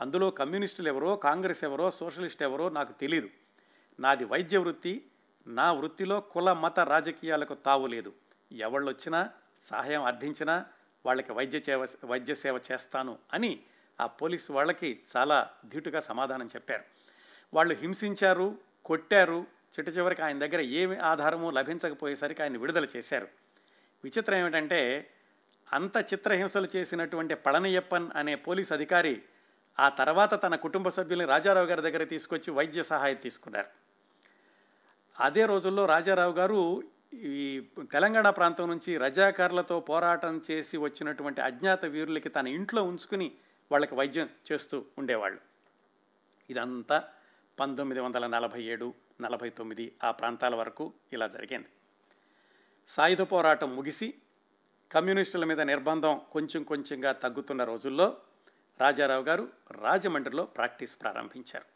అందులో కమ్యూనిస్టులు ఎవరో కాంగ్రెస్ ఎవరో సోషలిస్ట్ ఎవరో నాకు తెలీదు. నాది వైద్య వృత్తి నా వృత్తిలో కుల మత రాజకీయాలకు తావు లేదు. ఎవళ్ళొచ్చినా సహాయం అర్థించినా వాళ్ళకి వైద్య సేవ వైద్య సేవ చేస్తాను అని ఆ పోలీసు వాళ్ళకి చాలా ధీటుగా సమాధానం చెప్పారు. వాళ్ళు హింసించారు కొట్టారు. చిట్ట చివరికి ఆయన దగ్గర ఏమి ఆధారము లభించకపోయేసరికి ఆయన విడుదల చేశారు. విచిత్రం ఏమిటంటే అంత చిత్రహింసలు చేసినటువంటి పళనియప్పన్ అనే పోలీస్ అధికారి ఆ తర్వాత తన కుటుంబ సభ్యుల్ని రాజారావు గారి దగ్గర తీసుకొచ్చి వైద్య సహాయం తీసుకున్నారు. అదే రోజుల్లో రాజారావు గారు ఈ తెలంగాణ ప్రాంతం నుంచి రజాకారులతో పోరాటం చేసి వచ్చినటువంటి అజ్ఞాత వీరులకి తన ఇంట్లో ఉంచుకుని వాళ్ళకి వైద్యం చేస్తూ ఉండేవాళ్ళు. ఇదంతా పంతొమ్మిది వందల నలభై ఏడు నలభై తొమ్మిది ఆ ప్రాంతాల వరకు ఇలా జరిగింది. సాయుధ పోరాటం ముగిసి కమ్యూనిస్టుల మీద నిర్బంధం కొంచెం కొంచెంగా తగ్గుతున్న రోజుల్లో రాజారావు గారు రాజమండ్రిలో ప్రాక్టీస్ ప్రారంభించారు.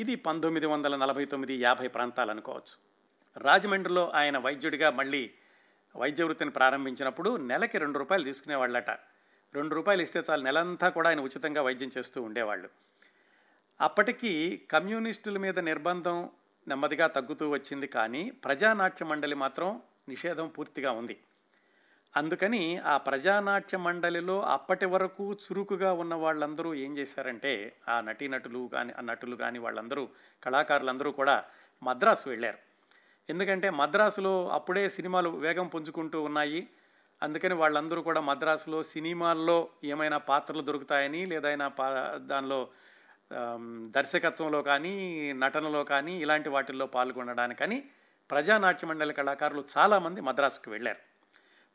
ఇది పంతొమ్మిది వందల నలభై తొమ్మిది యాభై ప్రాంతాలు అనుకోవచ్చు. రాజమండ్రిలో ఆయన వైద్యుడిగా మళ్ళీ వైద్య వృత్తిని ప్రారంభించినప్పుడు నెలకి రెండు రూపాయలు తీసుకునేవాళ్ళట. రెండు రూపాయలు ఇస్తే చాలు నెలంతా కూడా ఆయన ఉచితంగా వైద్యం చేస్తూ ఉండేవాళ్ళు. అప్పటికి కమ్యూనిస్టుల మీద నిర్బంధం నెమ్మదిగా తగ్గుతూ వచ్చింది కానీ ప్రజానాట్య మండలి మాత్రం నిషేధం పూర్తిగా ఉంది. అందుకని ఆ ప్రజానాట్య మండలిలో అప్పటి వరకు చురుకుగా ఉన్న వాళ్ళందరూ ఏం చేశారంటే ఆ నటీనటులు కానీ ఆ నటులు కానీ వాళ్ళందరూ కళాకారులందరూ కూడా మద్రాసు వెళ్ళారు. ఎందుకంటే మద్రాసులో అప్పుడే సినిమాలు వేగం పుంజుకుంటూ ఉన్నాయి. అందుకని వాళ్ళందరూ కూడా మద్రాసులో సినిమాల్లో ఏమైనా పాత్రలు దొరుకుతాయని లేదైనా పా దానిలో దర్శకత్వంలో కానీ నటనలో కానీ ఇలాంటి వాటిల్లో పాల్గొనడానికని ప్రజానాట్య మండలి కళాకారులు చాలామంది మద్రాసుకు వెళ్ళారు.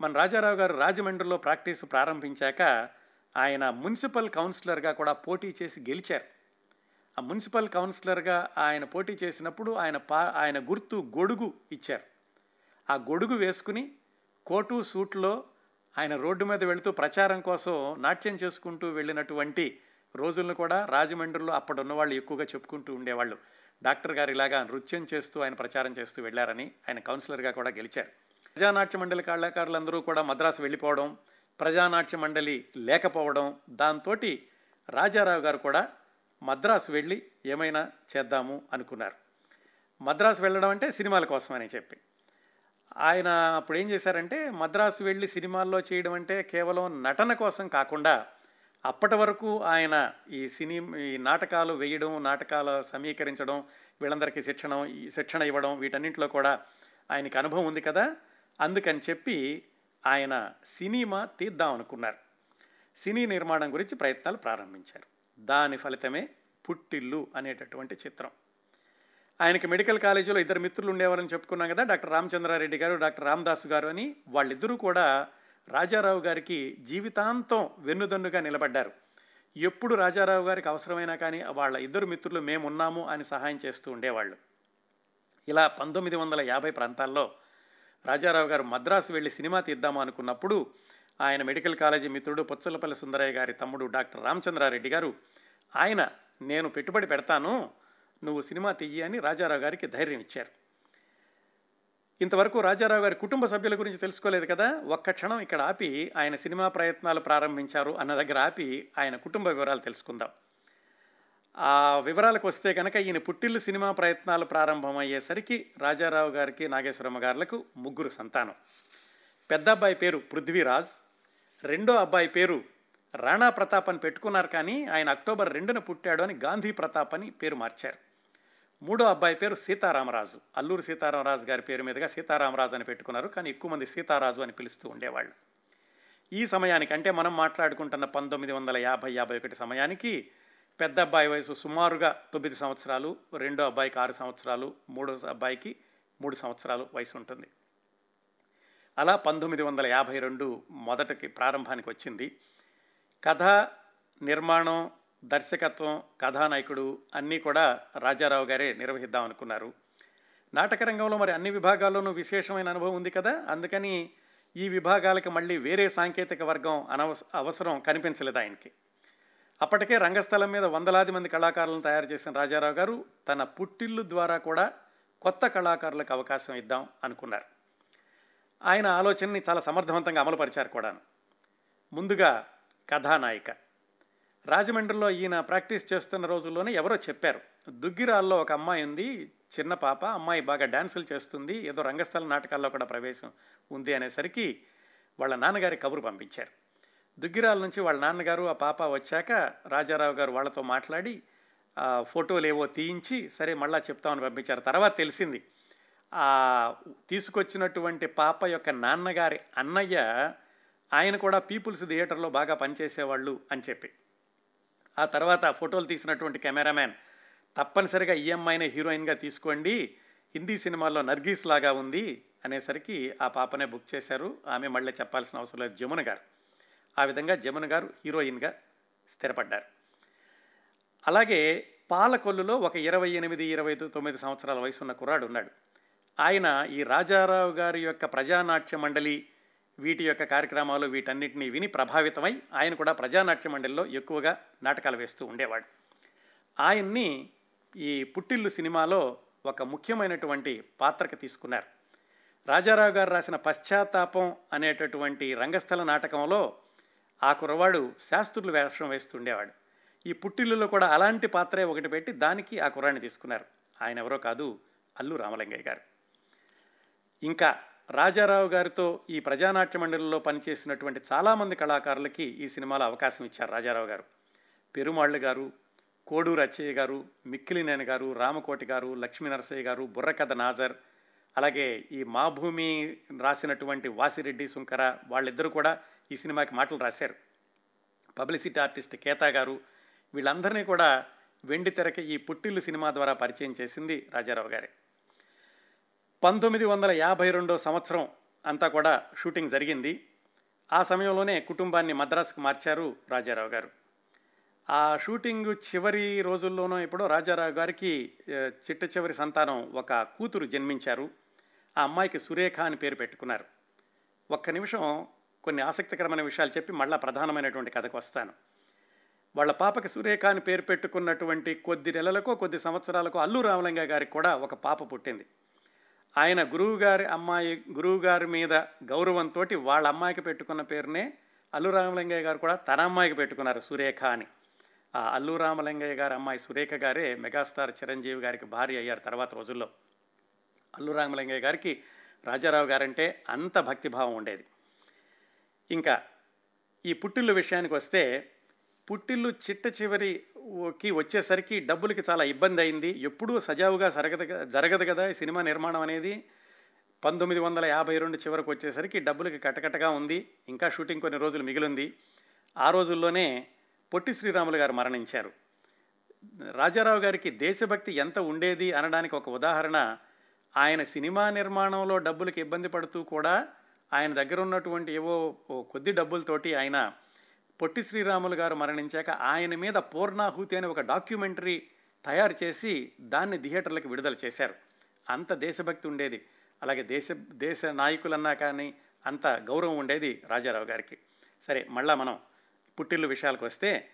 మన రాజారావు గారు రాజమండ్రిలో ప్రాక్టీస్ ప్రారంభించాక ఆయన మున్సిపల్ కౌన్సిలర్గా కూడా పోటీ చేసి గెలిచారు. ఆ మున్సిపల్ కౌన్సిలర్గా ఆయన పోటీ చేసినప్పుడు ఆయన పా ఆయన గుర్తు గొడుగు ఇచ్చారు. ఆ గొడుగు వేసుకుని కోటు సూట్లో ఆయన రోడ్డు మీద వెళుతూ ప్రచారం కోసం నాట్యం చేసుకుంటూ వెళ్ళినటువంటి రోజులను కూడా రాజమండ్రిలో అప్పుడు ఉన్నవాళ్ళు ఎక్కువగా చెప్పుకుంటూ ఉండేవాళ్ళు. డాక్టర్ గారు ఇలాగా నృత్యం చేస్తూ ఆయన ప్రచారం చేస్తూ వెళ్ళారని ఆయన కౌన్సిలర్గా కూడా గెలిచారు. ప్రజానాట్య మండలి కళాకారులందరూ కూడా మద్రాసు వెళ్ళిపోవడం ప్రజానాట్య మండలి లేకపోవడం దాంతో రాజారావు గారు కూడా మద్రాసు వెళ్ళి ఏమైనా చేద్దాము అనుకున్నారు. మద్రాసు వెళ్ళడం అంటే సినిమాల కోసం అని చెప్పి. ఆయన అప్పుడు ఏం చేశారంటే మద్రాసు వెళ్ళి సినిమాల్లో చేయడం అంటే కేవలం నటన కోసం కాకుండా అప్పటి వరకు ఆయన ఈ సినీ ఈ నాటకాలు వేయడం నాటకాలు సమీకరించడం వీళ్ళందరికీ శిక్షణ శిక్షణ ఇవ్వడం వీటన్నింటిలో కూడా ఆయనకి అనుభవం ఉంది కదా. అందుకని చెప్పి ఆయన సినిమా తీద్దాం అనుకున్నారు. సినీ నిర్మాణం గురించి ప్రయత్నాలు ప్రారంభించారు. దాని ఫలితమే పుట్టిల్లు అనేటటువంటి చిత్రం. ఆయనకి మెడికల్ కాలేజీలో ఇద్దరు మిత్రులు ఉండేవారని చెప్పుకున్నాం కదా డాక్టర్ రామచంద్రారెడ్డి గారు డాక్టర్ రామదాస్ గారు అని వాళ్ళిద్దరూ కూడా రాజారావు గారికి జీవితాంతం వెన్నుదన్నుగా నిలబడ్డారు. ఎప్పుడు రాజారావు గారికి అవసరమైనా కానీ వాళ్ళ ఇద్దరు మిత్రులు మేమున్నాము అని సహాయం చేస్తూ ఉండేవాళ్ళు. ఇలా పంతొమ్మిది వందల యాభై ప్రాంతాల్లో రాజారావు గారు మద్రాసు వెళ్ళి సినిమా తీద్దాము అనుకున్నప్పుడు ఆయన మెడికల్ కాలేజీ మిత్రుడు పుచ్చలపల్లి సుందరయ్య గారి తమ్ముడు డాక్టర్ రామచంద్రారెడ్డి గారు ఆయన నేను పెట్టుబడి పెడతాను నువ్వు సినిమా తీయి అని రాజారావు గారికి ధైర్యం ఇచ్చారు. ఇంతవరకు రాజారావు గారి కుటుంబ సభ్యుల గురించి తెలుసుకోలేదు కదా ఒక్క క్షణం ఇక్కడ ఆపి ఆయన సినిమా ప్రయత్నాలు ప్రారంభించారు అన్న దగ్గర ఆపి ఆయన కుటుంబ వివరాలు తెలుసుకుందాం. ఆ వివరాలకు వస్తే కనుక ఈయన పుట్టిల్లు సినిమా ప్రయత్నాలు ప్రారంభమయ్యేసరికి రాజారావు గారికి నాగేశ్వరమ్మ గారులకు ముగ్గురు సంతానం. పెద్ద అబ్బాయి పేరు పృథ్వీరాజ్ రెండో అబ్బాయి పేరు రాణా ప్రతాప్ అని పెట్టుకున్నారు కానీ ఆయన అక్టోబర్ రెండున పుట్టాడు అని గాంధీ ప్రతాప్ అని పేరు మార్చారు. మూడో అబ్బాయి పేరు సీతారామరాజు అల్లూరు సీతారామరాజు గారి పేరు మీదుగా సీతారామరాజు అని పెట్టుకున్నారు కానీ ఎక్కువ మంది సీతారాజు అని పిలుస్తూ ఉండేవాళ్ళు. ఈ సమయానికి అంటే మనం మాట్లాడుకుంటున్న పంతొమ్మిది వందల యాభై యాభై ఒకటి సమయానికి పెద్ద అబ్బాయి వయసు సుమారుగా తొమ్మిది సంవత్సరాలు రెండో అబ్బాయికి ఆరు సంవత్సరాలు మూడో అబ్బాయికి మూడు సంవత్సరాలు వయసు ఉంటుంది. అలా పంతొమ్మిది వందల యాభై రెండు మొదటికి ప్రారంభానికి వచ్చింది. కథ నిర్మాణం దర్శకత్వం కథానాయకుడు అన్నీ కూడా రాజారావు గారే నిర్వహిద్దాం అనుకున్నారు. నాటక రంగంలో మరి అన్ని విభాగాల్లోనూ విశేషమైన అనుభవం ఉంది కదా? అందుకని ఈ విభాగాలకు మళ్ళీ వేరే సాంకేతిక వర్గం అనవస అవసరం కనిపించలేదు ఆయనకి. అప్పటికే రంగస్థలం మీద వందలాది మంది కళాకారులను తయారు చేసిన రాజారావు గారు తన పుట్టిల్లు ద్వారా కూడా కొత్త కళాకారులకు అవకాశం ఇద్దాం అనుకున్నారు. ఆయన ఆలోచనని చాలా సమర్థవంతంగా అమలుపరిచారు కూడాను. ముందుగా కథానాయిక. రాజమండ్రిలో ఈయన ప్రాక్టీస్ చేస్తున్న రోజుల్లోనే ఎవరో చెప్పారు. దుగ్గిరాల్లో ఒక అమ్మాయి ఉంది చిన్న పాప అమ్మాయి బాగా డ్యాన్సులు చేస్తుంది ఏదో రంగస్థల నాటకాల్లో కూడా ప్రవేశం ఉంది అనేసరికి వాళ్ళ నాన్నగారి కబురు పంపించారు. దుగ్గిరాల నుంచి వాళ్ళ నాన్నగారు ఆ పాప వచ్చాక రాజారావు గారు వాళ్ళతో మాట్లాడి ఫోటోలు ఏవో తీయించి సరే మళ్ళా చెప్తామని పంపించారు. తర్వాత తెలిసింది ఆ తీసుకొచ్చినటువంటి పాప యొక్క నాన్నగారి అన్నయ్య ఆయన కూడా పీపుల్స్ థియేటర్లో బాగా పనిచేసేవాళ్ళు అని చెప్పి. ఆ తర్వాత ఫోటోలు తీసినటువంటి కెమెరామ్యాన్ తప్పనిసరిగా ఈ అమ్మాయినే హీరోయిన్గా తీసుకోండి హిందీ సినిమాల్లో నర్గీస్ లాగా ఉంది అనేసరికి ఆ పాపనే బుక్ చేశారు. ఆమె మళ్ళీ చెప్పాల్సిన అవసరం లేదు. జమున గారు. ఆ విధంగా జమున గారు హీరోయిన్గా స్థిరపడ్డారు. అలాగే పాలకొల్లులో ఒక ఇరవై ఎనిమిది ఇరవై తొమ్మిది సంవత్సరాల వయసు ఉన్న కుర్రాడు ఉన్నాడు. ఆయన ఈ రాజారావు గారి యొక్క ప్రజానాట్య మండలి వీటి యొక్క కార్యక్రమాలు వీటన్నిటిని విని ప్రభావితమై ఆయన కూడా ప్రజానాట్య మండలిలో ఎక్కువగా నాటకాలు వేస్తూ ఉండేవాడు. ఆయన్ని ఈ పుట్టిల్లు సినిమాలో ఒక ముఖ్యమైనటువంటి పాత్రకు తీసుకున్నారు. రాజారావు గారు రాసిన పశ్చాత్తాపం అనేటటువంటి రంగస్థల నాటకంలో ఆ కుర్రవాడు శాస్త్రులు వేషం వేస్తుండేవాడు. ఈ పుట్టిల్లులో కూడా అలాంటి పాత్రే ఒకటి పెట్టి దానికి ఆ కుర్రాన్ని తీసుకున్నారు. ఆయన ఎవరో కాదు అల్లు రామలింగయ్య గారు. ఇంకా రాజారావు గారితో ఈ ప్రజానాట్య మండలిలో పనిచేసినటువంటి చాలామంది కళాకారులకి ఈ సినిమాలో అవకాశం ఇచ్చారు రాజారావు గారు. పెరుమాళ్ళు గారు కోడూరు అచ్చయ్య గారు మిక్కిలినేని గారు రామకోటి గారు లక్ష్మీ నరసయ్య గారు బుర్రకథ నాజర్ అలాగే ఈ మా భూమి రాసినటువంటి వాసిరెడ్డి సుంకర వాళ్ళిద్దరూ కూడా ఈ సినిమాకి మాటలు రాశారు. పబ్లిసిటీ ఆర్టిస్ట్ కేతా గారు వీళ్ళందరినీ కూడా వెండి తెరకి ఈ పుట్టిల్లు సినిమా ద్వారా పరిచయం చేసింది రాజారావు గారే. పంతొమ్మిది వందల యాభై రెండో సంవత్సరం అంతా కూడా షూటింగ్ జరిగింది. ఆ సమయంలోనే కుటుంబాన్ని మద్రాసుకు మార్చారు రాజారావు గారు. ఆ షూటింగ్ చివరి రోజుల్లోనూ ఇప్పుడు రాజారావు గారికి చిట్ట చివరి సంతానం ఒక కూతురు జన్మించారు. ఆ అమ్మాయికి సురేఖ అని పేరు పెట్టుకున్నారు. ఒక్క నిమిషం కొన్ని ఆసక్తికరమైన విషయాలు చెప్పి మళ్ళా ప్రధానమైనటువంటి కథకు వస్తాను. వాళ్ళ పాపకి సురేఖ అని పేరు పెట్టుకున్నటువంటి కొద్ది నెలలకో కొద్ది సంవత్సరాలకో అల్లు రామలింగ గారికి కూడా ఒక పాప పుట్టింది. ఆయన గురువుగారి అమ్మాయి గురువుగారి మీద గౌరవంతో వాళ్ళ అమ్మాయికి పెట్టుకున్న పేరునే అల్లు రామలింగయ్య గారు కూడా తన అమ్మాయికి పెట్టుకున్నారు సురేఖ అని. ఆ అల్లు రామలింగయ్య గారి అమ్మాయి సురేఖ గారే మెగాస్టార్ చిరంజీవి గారికి భార్య అయ్యారు తర్వాత రోజుల్లో. అల్లు రామలింగయ్య గారికి రాజారావు గారంటే అంత భక్తిభావం ఉండేది. ఇంకా ఈ పుట్టిల్లు విషయానికి వస్తే పుట్టిల్లు చిట్ట చివరికి వచ్చేసరికి డబ్బులకి చాలా ఇబ్బంది అయింది. ఎప్పుడూ సజావుగా జరగదు జరగదు కదా ఈ సినిమా నిర్మాణం అనేది. పంతొమ్మిది వందల యాభై రెండు చివరికి వచ్చేసరికి డబ్బులకి కట్టకట్టగా ఉంది. ఇంకా షూటింగ్ కొన్ని రోజులు మిగిలింది. ఆ రోజుల్లోనే పొట్టి శ్రీరాములు గారు మరణించారు. రాజారావు గారికి దేశభక్తి ఎంత ఉండేది అనడానికి ఒక ఉదాహరణ. ఆయన సినిమా నిర్మాణంలో డబ్బులకు ఇబ్బంది పడుతూ కూడా ఆయన దగ్గర ఉన్నటువంటి ఏవో కొద్ది డబ్బులతోటి ఆయన పొట్టి శ్రీరాములు గారు మరణించాక ఆయన మీద పూర్ణాహుతి అనే ఒక డాక్యుమెంటరీ తయారు చేసి దాన్ని థియేటర్లకు విడుదల చేశారు. అంత దేశభక్తి ఉండేది. అలాగే దేశ దేశ నాయకులన్నా కానీ అంత గౌరవం ఉండేది రాజారావు గారికి. సరే మళ్ళా మనం పుట్టిల్లు విషయాలకు వస్తే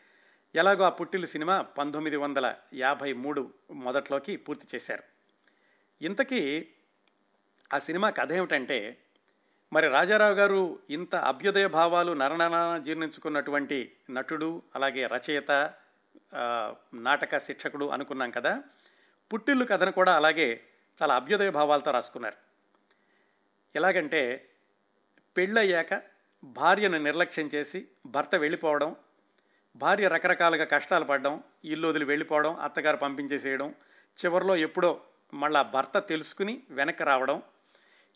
ఎలాగో ఆ పుట్టిల్లు సినిమా పంతొమ్మిది వందల యాభై మూడు మొదట్లోకి పూర్తి చేశారు. ఇంతకీ ఆ సినిమా కథ ఏమిటంటే మరి రాజారావు గారు ఇంత అభ్యుదయ భావాలు నరనర జీర్ణించుకున్నటువంటి నటుడు అలాగే రచయిత నాటక శిక్షకుడు అనుకున్నాం కదా. పుట్టిల్లు కథను కూడా అలాగే చాలా అభ్యుదయ భావాలతో రాసుకున్నారు. ఎలాగంటే పెళ్ళయ్యాక భార్యను నిర్లక్ష్యం చేసి భర్త వెళ్ళిపోవడం భార్య రకరకాలుగా కష్టాలు పడడం ఇల్లు వదిలి వెళ్ళిపోవడం అత్తగారు పంపించేసేయడం చివరిలో ఎప్పుడో మళ్ళా భర్త తెలుసుకుని వెనక్కి రావడం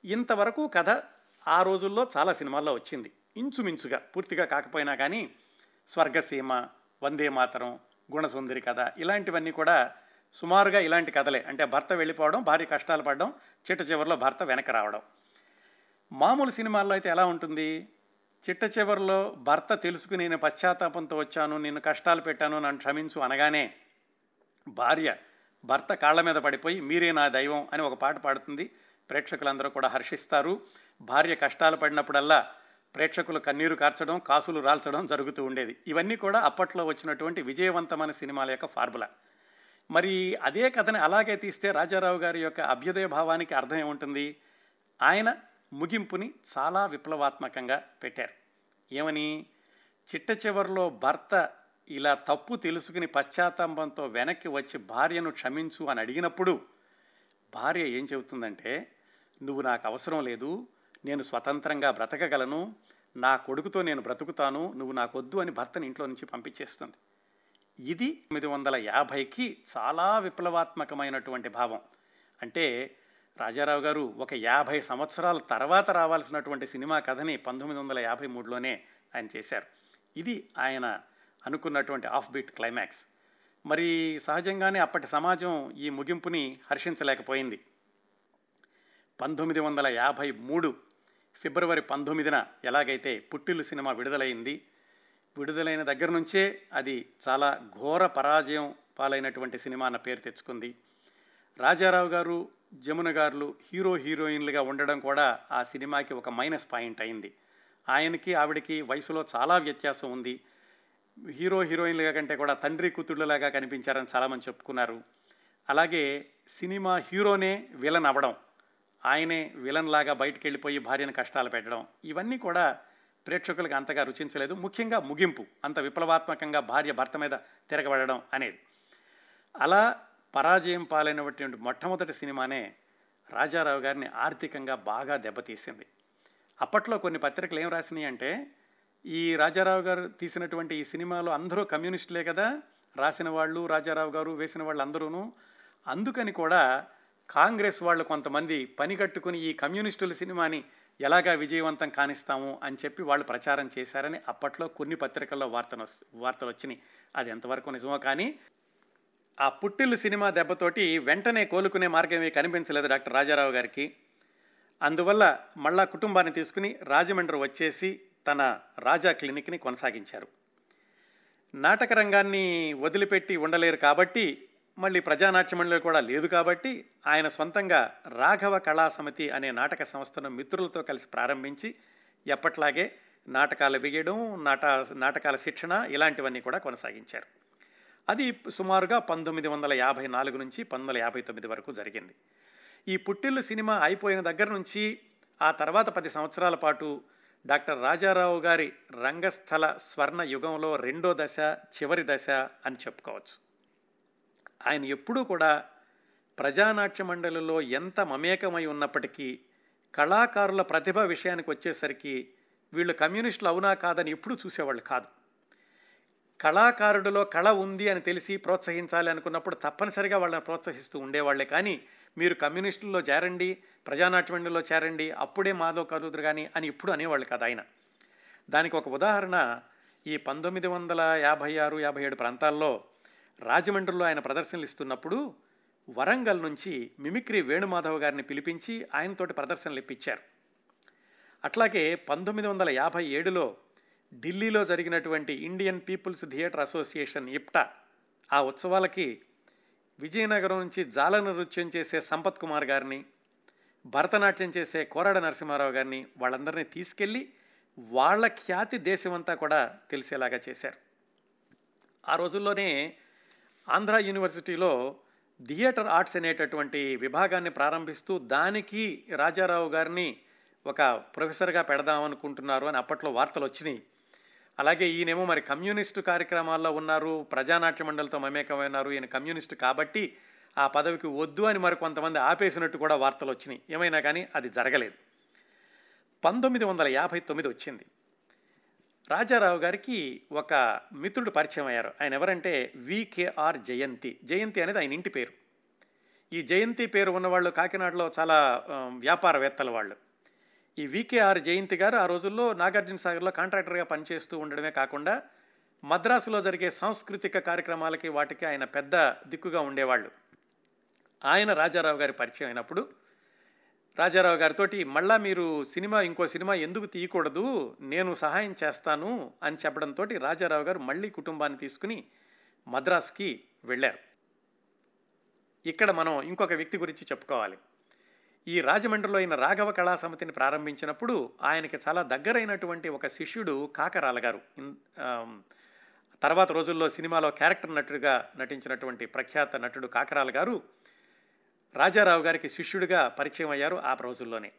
ఇంతవరకు కథ ఆ రోజుల్లో చాలా సినిమాల్లో వచ్చింది. ఇంచుమించుగా పూర్తిగా కాకపోయినా కానీ స్వర్గసీమ వందే మాతరం గుణసుందరి కథ ఇలాంటివన్నీ కూడా సుమారుగా ఇలాంటి కథలే. అంటే భర్త వెళ్ళిపోవడం భారీ కష్టాలు పడడం చిట్ట చివరిలో భర్త వెనక రావడం. మామూలు సినిమాల్లో అయితే ఎలా ఉంటుంది? చిట్ట చివరిలో భర్త తెలుసుకుని నేను పశ్చాత్తాపంతో వచ్చాను నిన్ను కష్టాలు పెట్టాను నన్ను క్షమించు అనగానే భార్య భర్త కాళ్ళ మీద పడిపోయి మీరే నా దైవం అని ఒక పాట పాడుతుంది. ప్రేక్షకులందరూ కూడా హర్షిస్తారు. భార్య కష్టాలు పడినప్పుడల్లా ప్రేక్షకులు కన్నీరు కార్చడం కాసులు రాల్చడం జరుగుతూ ఉండేది. ఇవన్నీ కూడా అప్పట్లో వచ్చినటువంటి విజయవంతమైన సినిమాల యొక్క ఫార్ములా. మరి అదే కథని అలాగే తీస్తే రాజారావు గారి యొక్క అభ్యుదయ భావానికి అర్థం ఏముంటుంది? ఆయన ముగింపుని చాలా విప్లవాత్మకంగా పెట్టారు. ఏమని? చిట్ట చివరిలో భర్త ఇలా తప్పు తెలుసుకుని పశ్చాత్తాపంతో వెనక్కి వచ్చి భార్యను క్షమించు అని అడిగినప్పుడు భార్య ఏం చెబుతుందంటే నువ్వు నాకు అవసరం లేదు నేను స్వతంత్రంగా బ్రతకగలను నా కొడుకుతో నేను బ్రతుకుతాను నువ్వు నాకొద్దు అని భర్తని ఇంట్లో నుంచి పంపించేస్తుంది. ఇది తొమ్మిది వందల యాభైకి చాలా విప్లవాత్మకమైనటువంటి భావం. అంటే రాజారావు గారు ఒక యాభై సంవత్సరాల తర్వాత రావాల్సినటువంటి సినిమా కథని పంతొమ్మిది వందల యాభై మూడులోనే ఆయన చేశారు. ఇది ఆయన అనుకున్నటువంటి ఆఫ్ బీట్ క్లైమాక్స్. మరి సహజంగానే అప్పటి సమాజం ఈ ముగింపుని హర్షించలేకపోయింది. పంతొమ్మిది వందల యాభై మూడు ఫిబ్రవరి పంతొమ్మిదిన ఎలాగైతే పుట్టిల్లు సినిమా విడుదలైంది విడుదలైన దగ్గర నుంచే అది చాలా ఘోర పరాజయం పాలైనటువంటి సినిమా అన్న పేరు తెచ్చుకుంది. రాజారావు గారు జమున గారు హీరో హీరోయిన్లుగా ఉండడం కూడా ఆ సినిమాకి ఒక మైనస్ పాయింట్ అయింది. ఆయనకి ఆవిడకి వయసులో చాలా వ్యత్యాసం ఉంది. హీరో హీరోయిన్లుగా కంటే కూడా తండ్రి కూతుళ్ళలాగా కనిపించారని చాలామంది చెప్పుకున్నారు. అలాగే సినిమా హీరోనే విలన్ అవ్వడం ఆయనే విలన్ లాగా బయటికి వెళ్ళిపోయి భార్యను కష్టాలు పెట్టడం ఇవన్నీ కూడా ప్రేక్షకులకు అంతగా రుచించలేదు. ముఖ్యంగా ముగింపు అంత విప్లవాత్మకంగా భార్య భర్త మీద తిరగబడడం అనేది. అలా పరాజయం పాలైనటువంటి మొట్టమొదటి సినిమానే రాజారావు గారిని ఆర్థికంగా బాగా దెబ్బతీసింది. అప్పట్లో కొన్ని పత్రికలు ఏం రాసినాయి అంటే ఈ రాజారావు గారు తీసినటువంటి ఈ సినిమాలో అందరూ కమ్యూనిస్టులే కదా రాసిన వాళ్ళు రాజారావు గారు వేసిన వాళ్ళు అందరూను అందుకని కూడా కాంగ్రెస్ వాళ్ళు కొంతమంది పని కట్టుకుని ఈ కమ్యూనిస్టుల సినిమాని ఎలాగా విజయవంతం కానిస్తాము అని చెప్పి వాళ్ళు ప్రచారం చేశారని అప్పట్లో కొన్ని పత్రికల్లో వార్తలు వార్తలు వచ్చినాయి. అది ఎంతవరకు నిజమో కానీ ఆ పుట్టిల్లు సినిమా దెబ్బతోటి వెంటనే కోలుకునే మార్గమే కనిపించలేదు డాక్టర్ రాజారావు గారికి. అందువల్ల మళ్ళా కుటుంబాన్ని తీసుకుని రాజమండ్రి వచ్చేసి తన రాజా క్లినిక్ని కొనసాగించారు. నాటక రంగాన్ని వదిలిపెట్టి ఉండలేరు కాబట్టి మళ్ళీ ప్రజానాట్యమండలి కూడా లేదు కాబట్టి ఆయన సొంతంగా రాఘవ కళా సమితి అనే నాటక సంస్థను మిత్రులతో కలిసి ప్రారంభించి ఎప్పట్లాగే నాటకాలు వేయడం నాట నాటకాల శిక్షణ ఇలాంటివన్నీ కూడా కొనసాగించారు. అది సుమారుగా పంతొమ్మిది వందల యాభై నాలుగు నుంచి పంతొమ్మిది వందల యాభై తొమ్మిది వరకు జరిగింది. ఈ పుట్టిల్లు సినిమా అయిపోయిన దగ్గర నుంచి ఆ తర్వాత పది సంవత్సరాల పాటు డాక్టర్ రాజారావు గారి రంగస్థల స్వర్ణ యుగంలో రెండో దశ చివరి దశ అని చెప్పుకోవచ్చు. ఆయన ఎప్పుడూ కూడా ప్రజానాట్య మండలిలో ఎంత మమేకమై ఉన్నప్పటికీ కళాకారుల ప్రతిభ విషయానికి వచ్చేసరికి వీళ్ళు కమ్యూనిస్టులు అవునా కాదని ఎప్పుడూ చూసేవాళ్ళు కాదు. కళాకారుడిలో కళ ఉంది అని తెలిసి ప్రోత్సహించాలి అనుకున్నప్పుడు తప్పనిసరిగా వాళ్ళని ప్రోత్సహిస్తూ ఉండేవాళ్ళే కానీ మీరు కమ్యూనిస్టుల్లో చేరండి ప్రజానాట్యమండలిలో చేరండి అప్పుడే మాలో కలుదురు కానీ అని ఇప్పుడు అనేవాళ్ళు కదా ఆయన. దానికి ఒక ఉదాహరణ ఈ పంతొమ్మిది వందల యాభై ఆరు యాభై ఏడు ప్రాంతాల్లో రాజమండ్రిలో ఆయన ప్రదర్శనలు ఇస్తున్నప్పుడు వరంగల్ నుంచి మిమిక్రీ వేణుమాధవ్ గారిని పిలిపించి ఆయనతోటి ప్రదర్శనలు ఇప్పించారు. అట్లాగే పంతొమ్మిది వందల యాభై ఏడులో ఢిల్లీలో జరిగినటువంటి Indian people's theatre association IPTA ఆ ఉత్సవాలకి విజయనగరం నుంచి జాల నృత్యం చేసే సంపత్ కుమార్ గారిని భరతనాట్యం చేసే కోరాడ నరసింహారావు గారిని వాళ్ళందరినీ తీసుకెళ్ళి వాళ్ళ ఖ్యాతి దేశమంతా కూడా తెలిసేలాగా చేశారు. ఆ రోజుల్లోనే ఆంధ్ర యూనివర్సిటీలో థియేటర్ ఆర్ట్స్ అనేటటువంటి విభాగాన్ని ప్రారంభిస్తూ దానికి రాజారావు గారిని ఒక ప్రొఫెసర్గా పెడదామనుకుంటున్నారు అని అప్పట్లో వార్తలు వచ్చినాయి. అలాగే ఈయనేమో మరి కమ్యూనిస్టు కార్యక్రమాల్లో ఉన్నారు ప్రజానాట్య మండలితో మమేకమైనారు ఈయన కమ్యూనిస్టు కాబట్టి ఆ పదవికి వద్దు అని మరి కొంతమంది ఆపేసినట్టు కూడా వార్తలు వచ్చినాయి. ఏమైనా కానీ అది జరగలేదు. పంతొమ్మిది వందల యాభై తొమ్మిది వచ్చింది. రాజారావు గారికి ఒక మిత్రుడు పరిచయం అయ్యారు. ఆయన ఎవరంటే వికేఆర్ జయంతి. జయంతి అనేది ఆయన ఇంటి పేరు. ఈ జయంతి పేరు ఉన్నవాళ్ళు కాకినాడలో చాలా వ్యాపారవేత్తల వాళ్ళు. ఈ వికేఆర్ జయంతి గారు ఆ రోజుల్లో నాగార్జున సాగర్లో కాంట్రాక్టర్గా పనిచేస్తూ ఉండడమే కాకుండా మద్రాసులో జరిగే సాంస్కృతిక కార్యక్రమాలకి వాటికి ఆయన పెద్ద దిక్కుగా ఉండేవాళ్ళు. ఆయన రాజారావు గారి పరిచయం అయినప్పుడు రాజారావు గారితో మళ్ళా మీరు సినిమా ఇంకో సినిమా ఎందుకు తీయకూడదు? నేను సహాయం చేస్తాను అని చెప్పడంతో రాజారావు గారు మళ్ళీ కుటుంబాన్ని తీసుకుని మద్రాసుకి వెళ్ళారు. ఇక్కడ మనం ఇంకొక వ్యక్తి గురించి చెప్పుకోవాలి. ఈ రాజమండ్రిలో అయిన రాఘవ కళా సమితిని ప్రారంభించినప్పుడు ఆయనకి చాలా దగ్గరైనటువంటి ఒక శిష్యుడు కాకరాల గారు. తర్వాత రోజుల్లో సినిమాలో క్యారెక్టర్ నటుడిగా నటించినటువంటి ప్రఖ్యాత నటుడు కాకరాల గారు రాజారావు గారికి శిష్యుడిగా పరిచయం అయ్యారు ఆ రోజుల్లోనే.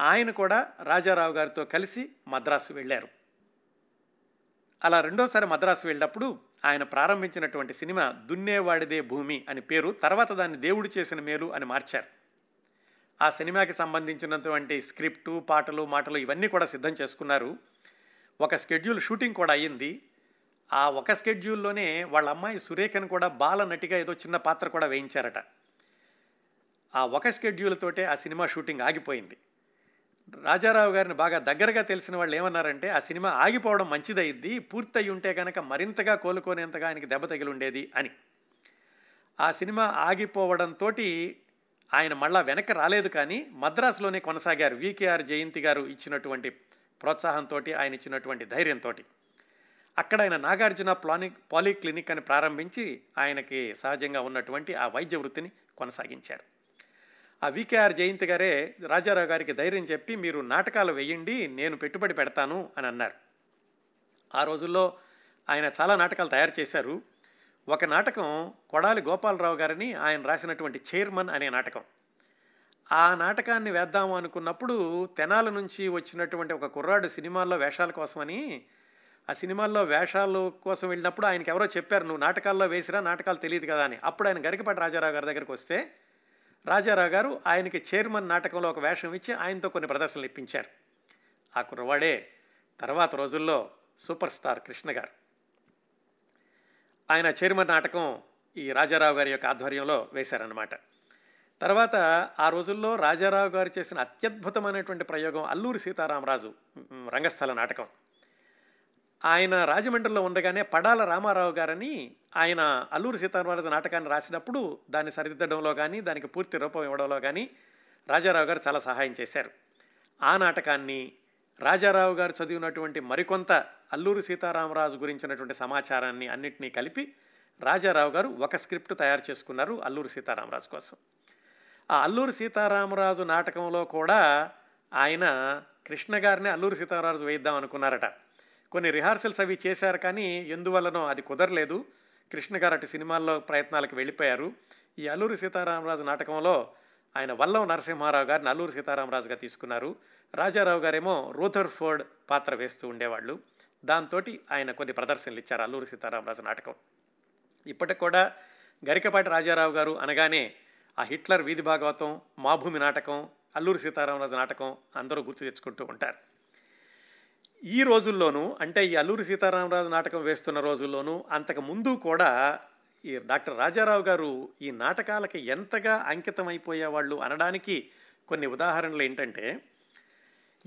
ఆయన కూడా రాజారావు గారితో కలిసి మద్రాసు వెళ్ళారు. అలా రెండోసారి మద్రాసు వెళ్ళినప్పుడు ఆయన ప్రారంభించినటువంటి సినిమా దున్నేవాడిదే భూమి అని పేరు తర్వాత దాన్ని దేవుడు చేసిన మేలు అని మార్చారు. ఆ సినిమాకి సంబంధించినటువంటి స్క్రిప్టు పాటలు మాటలు ఇవన్నీ కూడా సిద్ధం చేసుకున్నారు. ఒక స్కెడ్యూల్ షూటింగ్ కూడా అయ్యింది. ఆ ఒక స్కెడ్యూల్లోనే వాళ్ళ అమ్మాయి సురేఖను కూడా బాల నటిగా ఏదో చిన్న పాత్ర కూడా వేయించారట. ఆ ఒక షెడ్యూల్ తోటే ఆ సినిమా షూటింగ్ ఆగిపోయింది. రాజారావు గారిని బాగా దగ్గరగా తెలిసిన వాళ్ళు ఏమన్నారంటే ఆ సినిమా ఆగిపోవడం మంచిదయ్యిద్ది పూర్తయి ఉంటే కనుక మరింతగా కోలుకోనేంతగా ఆయనకి దెబ్బ తగిలుండేది అని. ఆ సినిమా ఆగిపోవడంతో ఆయన మళ్ళా వెనక్కి రాలేదు కానీ మద్రాసులోనే కొనసాగారు వికేఆర్ జయంతి గారు ఇచ్చినటువంటి ప్రోత్సాహంతో ఆయన ఇచ్చినటువంటి ధైర్యంతో అక్కడ ఆయన నాగార్జున ప్లాని పాలీక్లినిక్ అని ప్రారంభించి ఆయనకి సహజంగా ఉన్నటువంటి ఆ వైద్య వృత్తిని కొనసాగించారు. ఆ వికేఆర్ జయంతి గారే రాజారావు గారికి ధైర్యం చెప్పి మీరు నాటకాలు వేయండి నేను పెట్టుబడి పెడతాను అని అన్నారు. ఆ రోజుల్లో ఆయన చాలా నాటకాలు తయారు చేశారు. ఒక నాటకం కొడాలి గోపాలరావు గారిని ఆయన రాసినటువంటి చైర్మన్ అనే నాటకం. ఆ నాటకాన్ని వేద్దాము అనుకున్నప్పుడు తెనాల నుంచి వచ్చినటువంటి ఒక కుర్రాడు సినిమాల్లో వేషాల కోసమని ఆ సినిమాల్లో వేషాలు కోసం వెళ్ళినప్పుడు ఆయనకి ఎవరో చెప్పారు నువ్వు నాటకాల్లో వేసిరా నాటకాలు తెలియదు కదా అని. అప్పుడు ఆయన గరికపాటి రాజారావు గారి దగ్గరికి వస్తే రాజారావు గారు ఆయనకి చైర్మన్ నాటకంలో ఒక వేషం ఇచ్చి ఆయనతో కొన్ని ప్రదర్శనలు ఇప్పించారు. ఆ కుర్రవాడే తర్వాత రోజుల్లో సూపర్ స్టార్ కృష్ణ గారు. ఆయన చైర్మన్ నాటకం ఈ రాజారావు గారి యొక్క ఆధ్వర్యంలో వేశారన్నమాట. తర్వాత ఆ రోజుల్లో రాజారావు గారు చేసిన అత్యద్భుతమైనటువంటి ప్రయోగం అల్లూరి సీతారామరాజు రంగస్థల నాటకం. ఆయన రాజమండ్రిలో ఉండగానే పడాల రామారావు గారని ఆయన అల్లూరు సీతారామరాజు నాటకాన్ని రాసినప్పుడు దాన్ని సరిదిద్దడంలో కానీ దానికి పూర్తి రూపం ఇవ్వడంలో కానీ రాజారావు గారు చాలా సహాయం చేశారు. ఆ నాటకాన్ని రాజారావు గారు చదివినటువంటి మరికొంత అల్లూరు సీతారామరాజు గురించినటువంటి సమాచారాన్ని అన్నింటినీ కలిపి రాజారావు గారు ఒక స్క్రిప్ట్ తయారు చేసుకున్నారు అల్లూరు సీతారామరాజు కోసం. ఆ అల్లూరు సీతారామరాజు నాటకంలో కూడా ఆయన కృష్ణ గారిని అల్లూరు సీతారామరాజు వేయిద్దాం అనుకున్నారట. కొన్ని రిహార్సల్స్ అవి చేశారు కానీ ఎందువల్లనో అది కుదరలేదు. కృష్ణ గారు అటు సినిమాల్లో ప్రయత్నాలకు వెళ్ళిపోయారు. ఈ అల్లూరి సీతారామరాజు నాటకంలో ఆయన వల్లం నరసింహారావు గారిని అల్లూరి సీతారామరాజుగా తీసుకున్నారు. రాజారావు గారేమో రూథర్ఫోర్డ్ పాత్ర వేస్తూ ఉండేవాళ్ళు. దాంతో ఆయన కొన్ని ప్రదర్శనలు ఇచ్చారు అల్లూరి సీతారామరాజు నాటకం. ఇప్పటికి కూడా గరికపాటి రాజారావు గారు అనగానే ఆ హిట్లర్ వీధి భాగవతం మాభూమి నాటకం అల్లూరి సీతారామరాజు నాటకం అందరూ గుర్తు తెచ్చుకుంటూ ఉంటారు. ఈ రోజుల్లోనూ అంటే ఈ అల్లూరి సీతారామరాజు నాటకం వేస్తున్న రోజుల్లోనూ అంతకు ముందు కూడా ఈ డాక్టర్ రాజారావు గారు ఈ నాటకాలకి ఎంతగా అంకితమైపోయేవాళ్ళు అనడానికి కొన్ని ఉదాహరణలు ఏంటంటే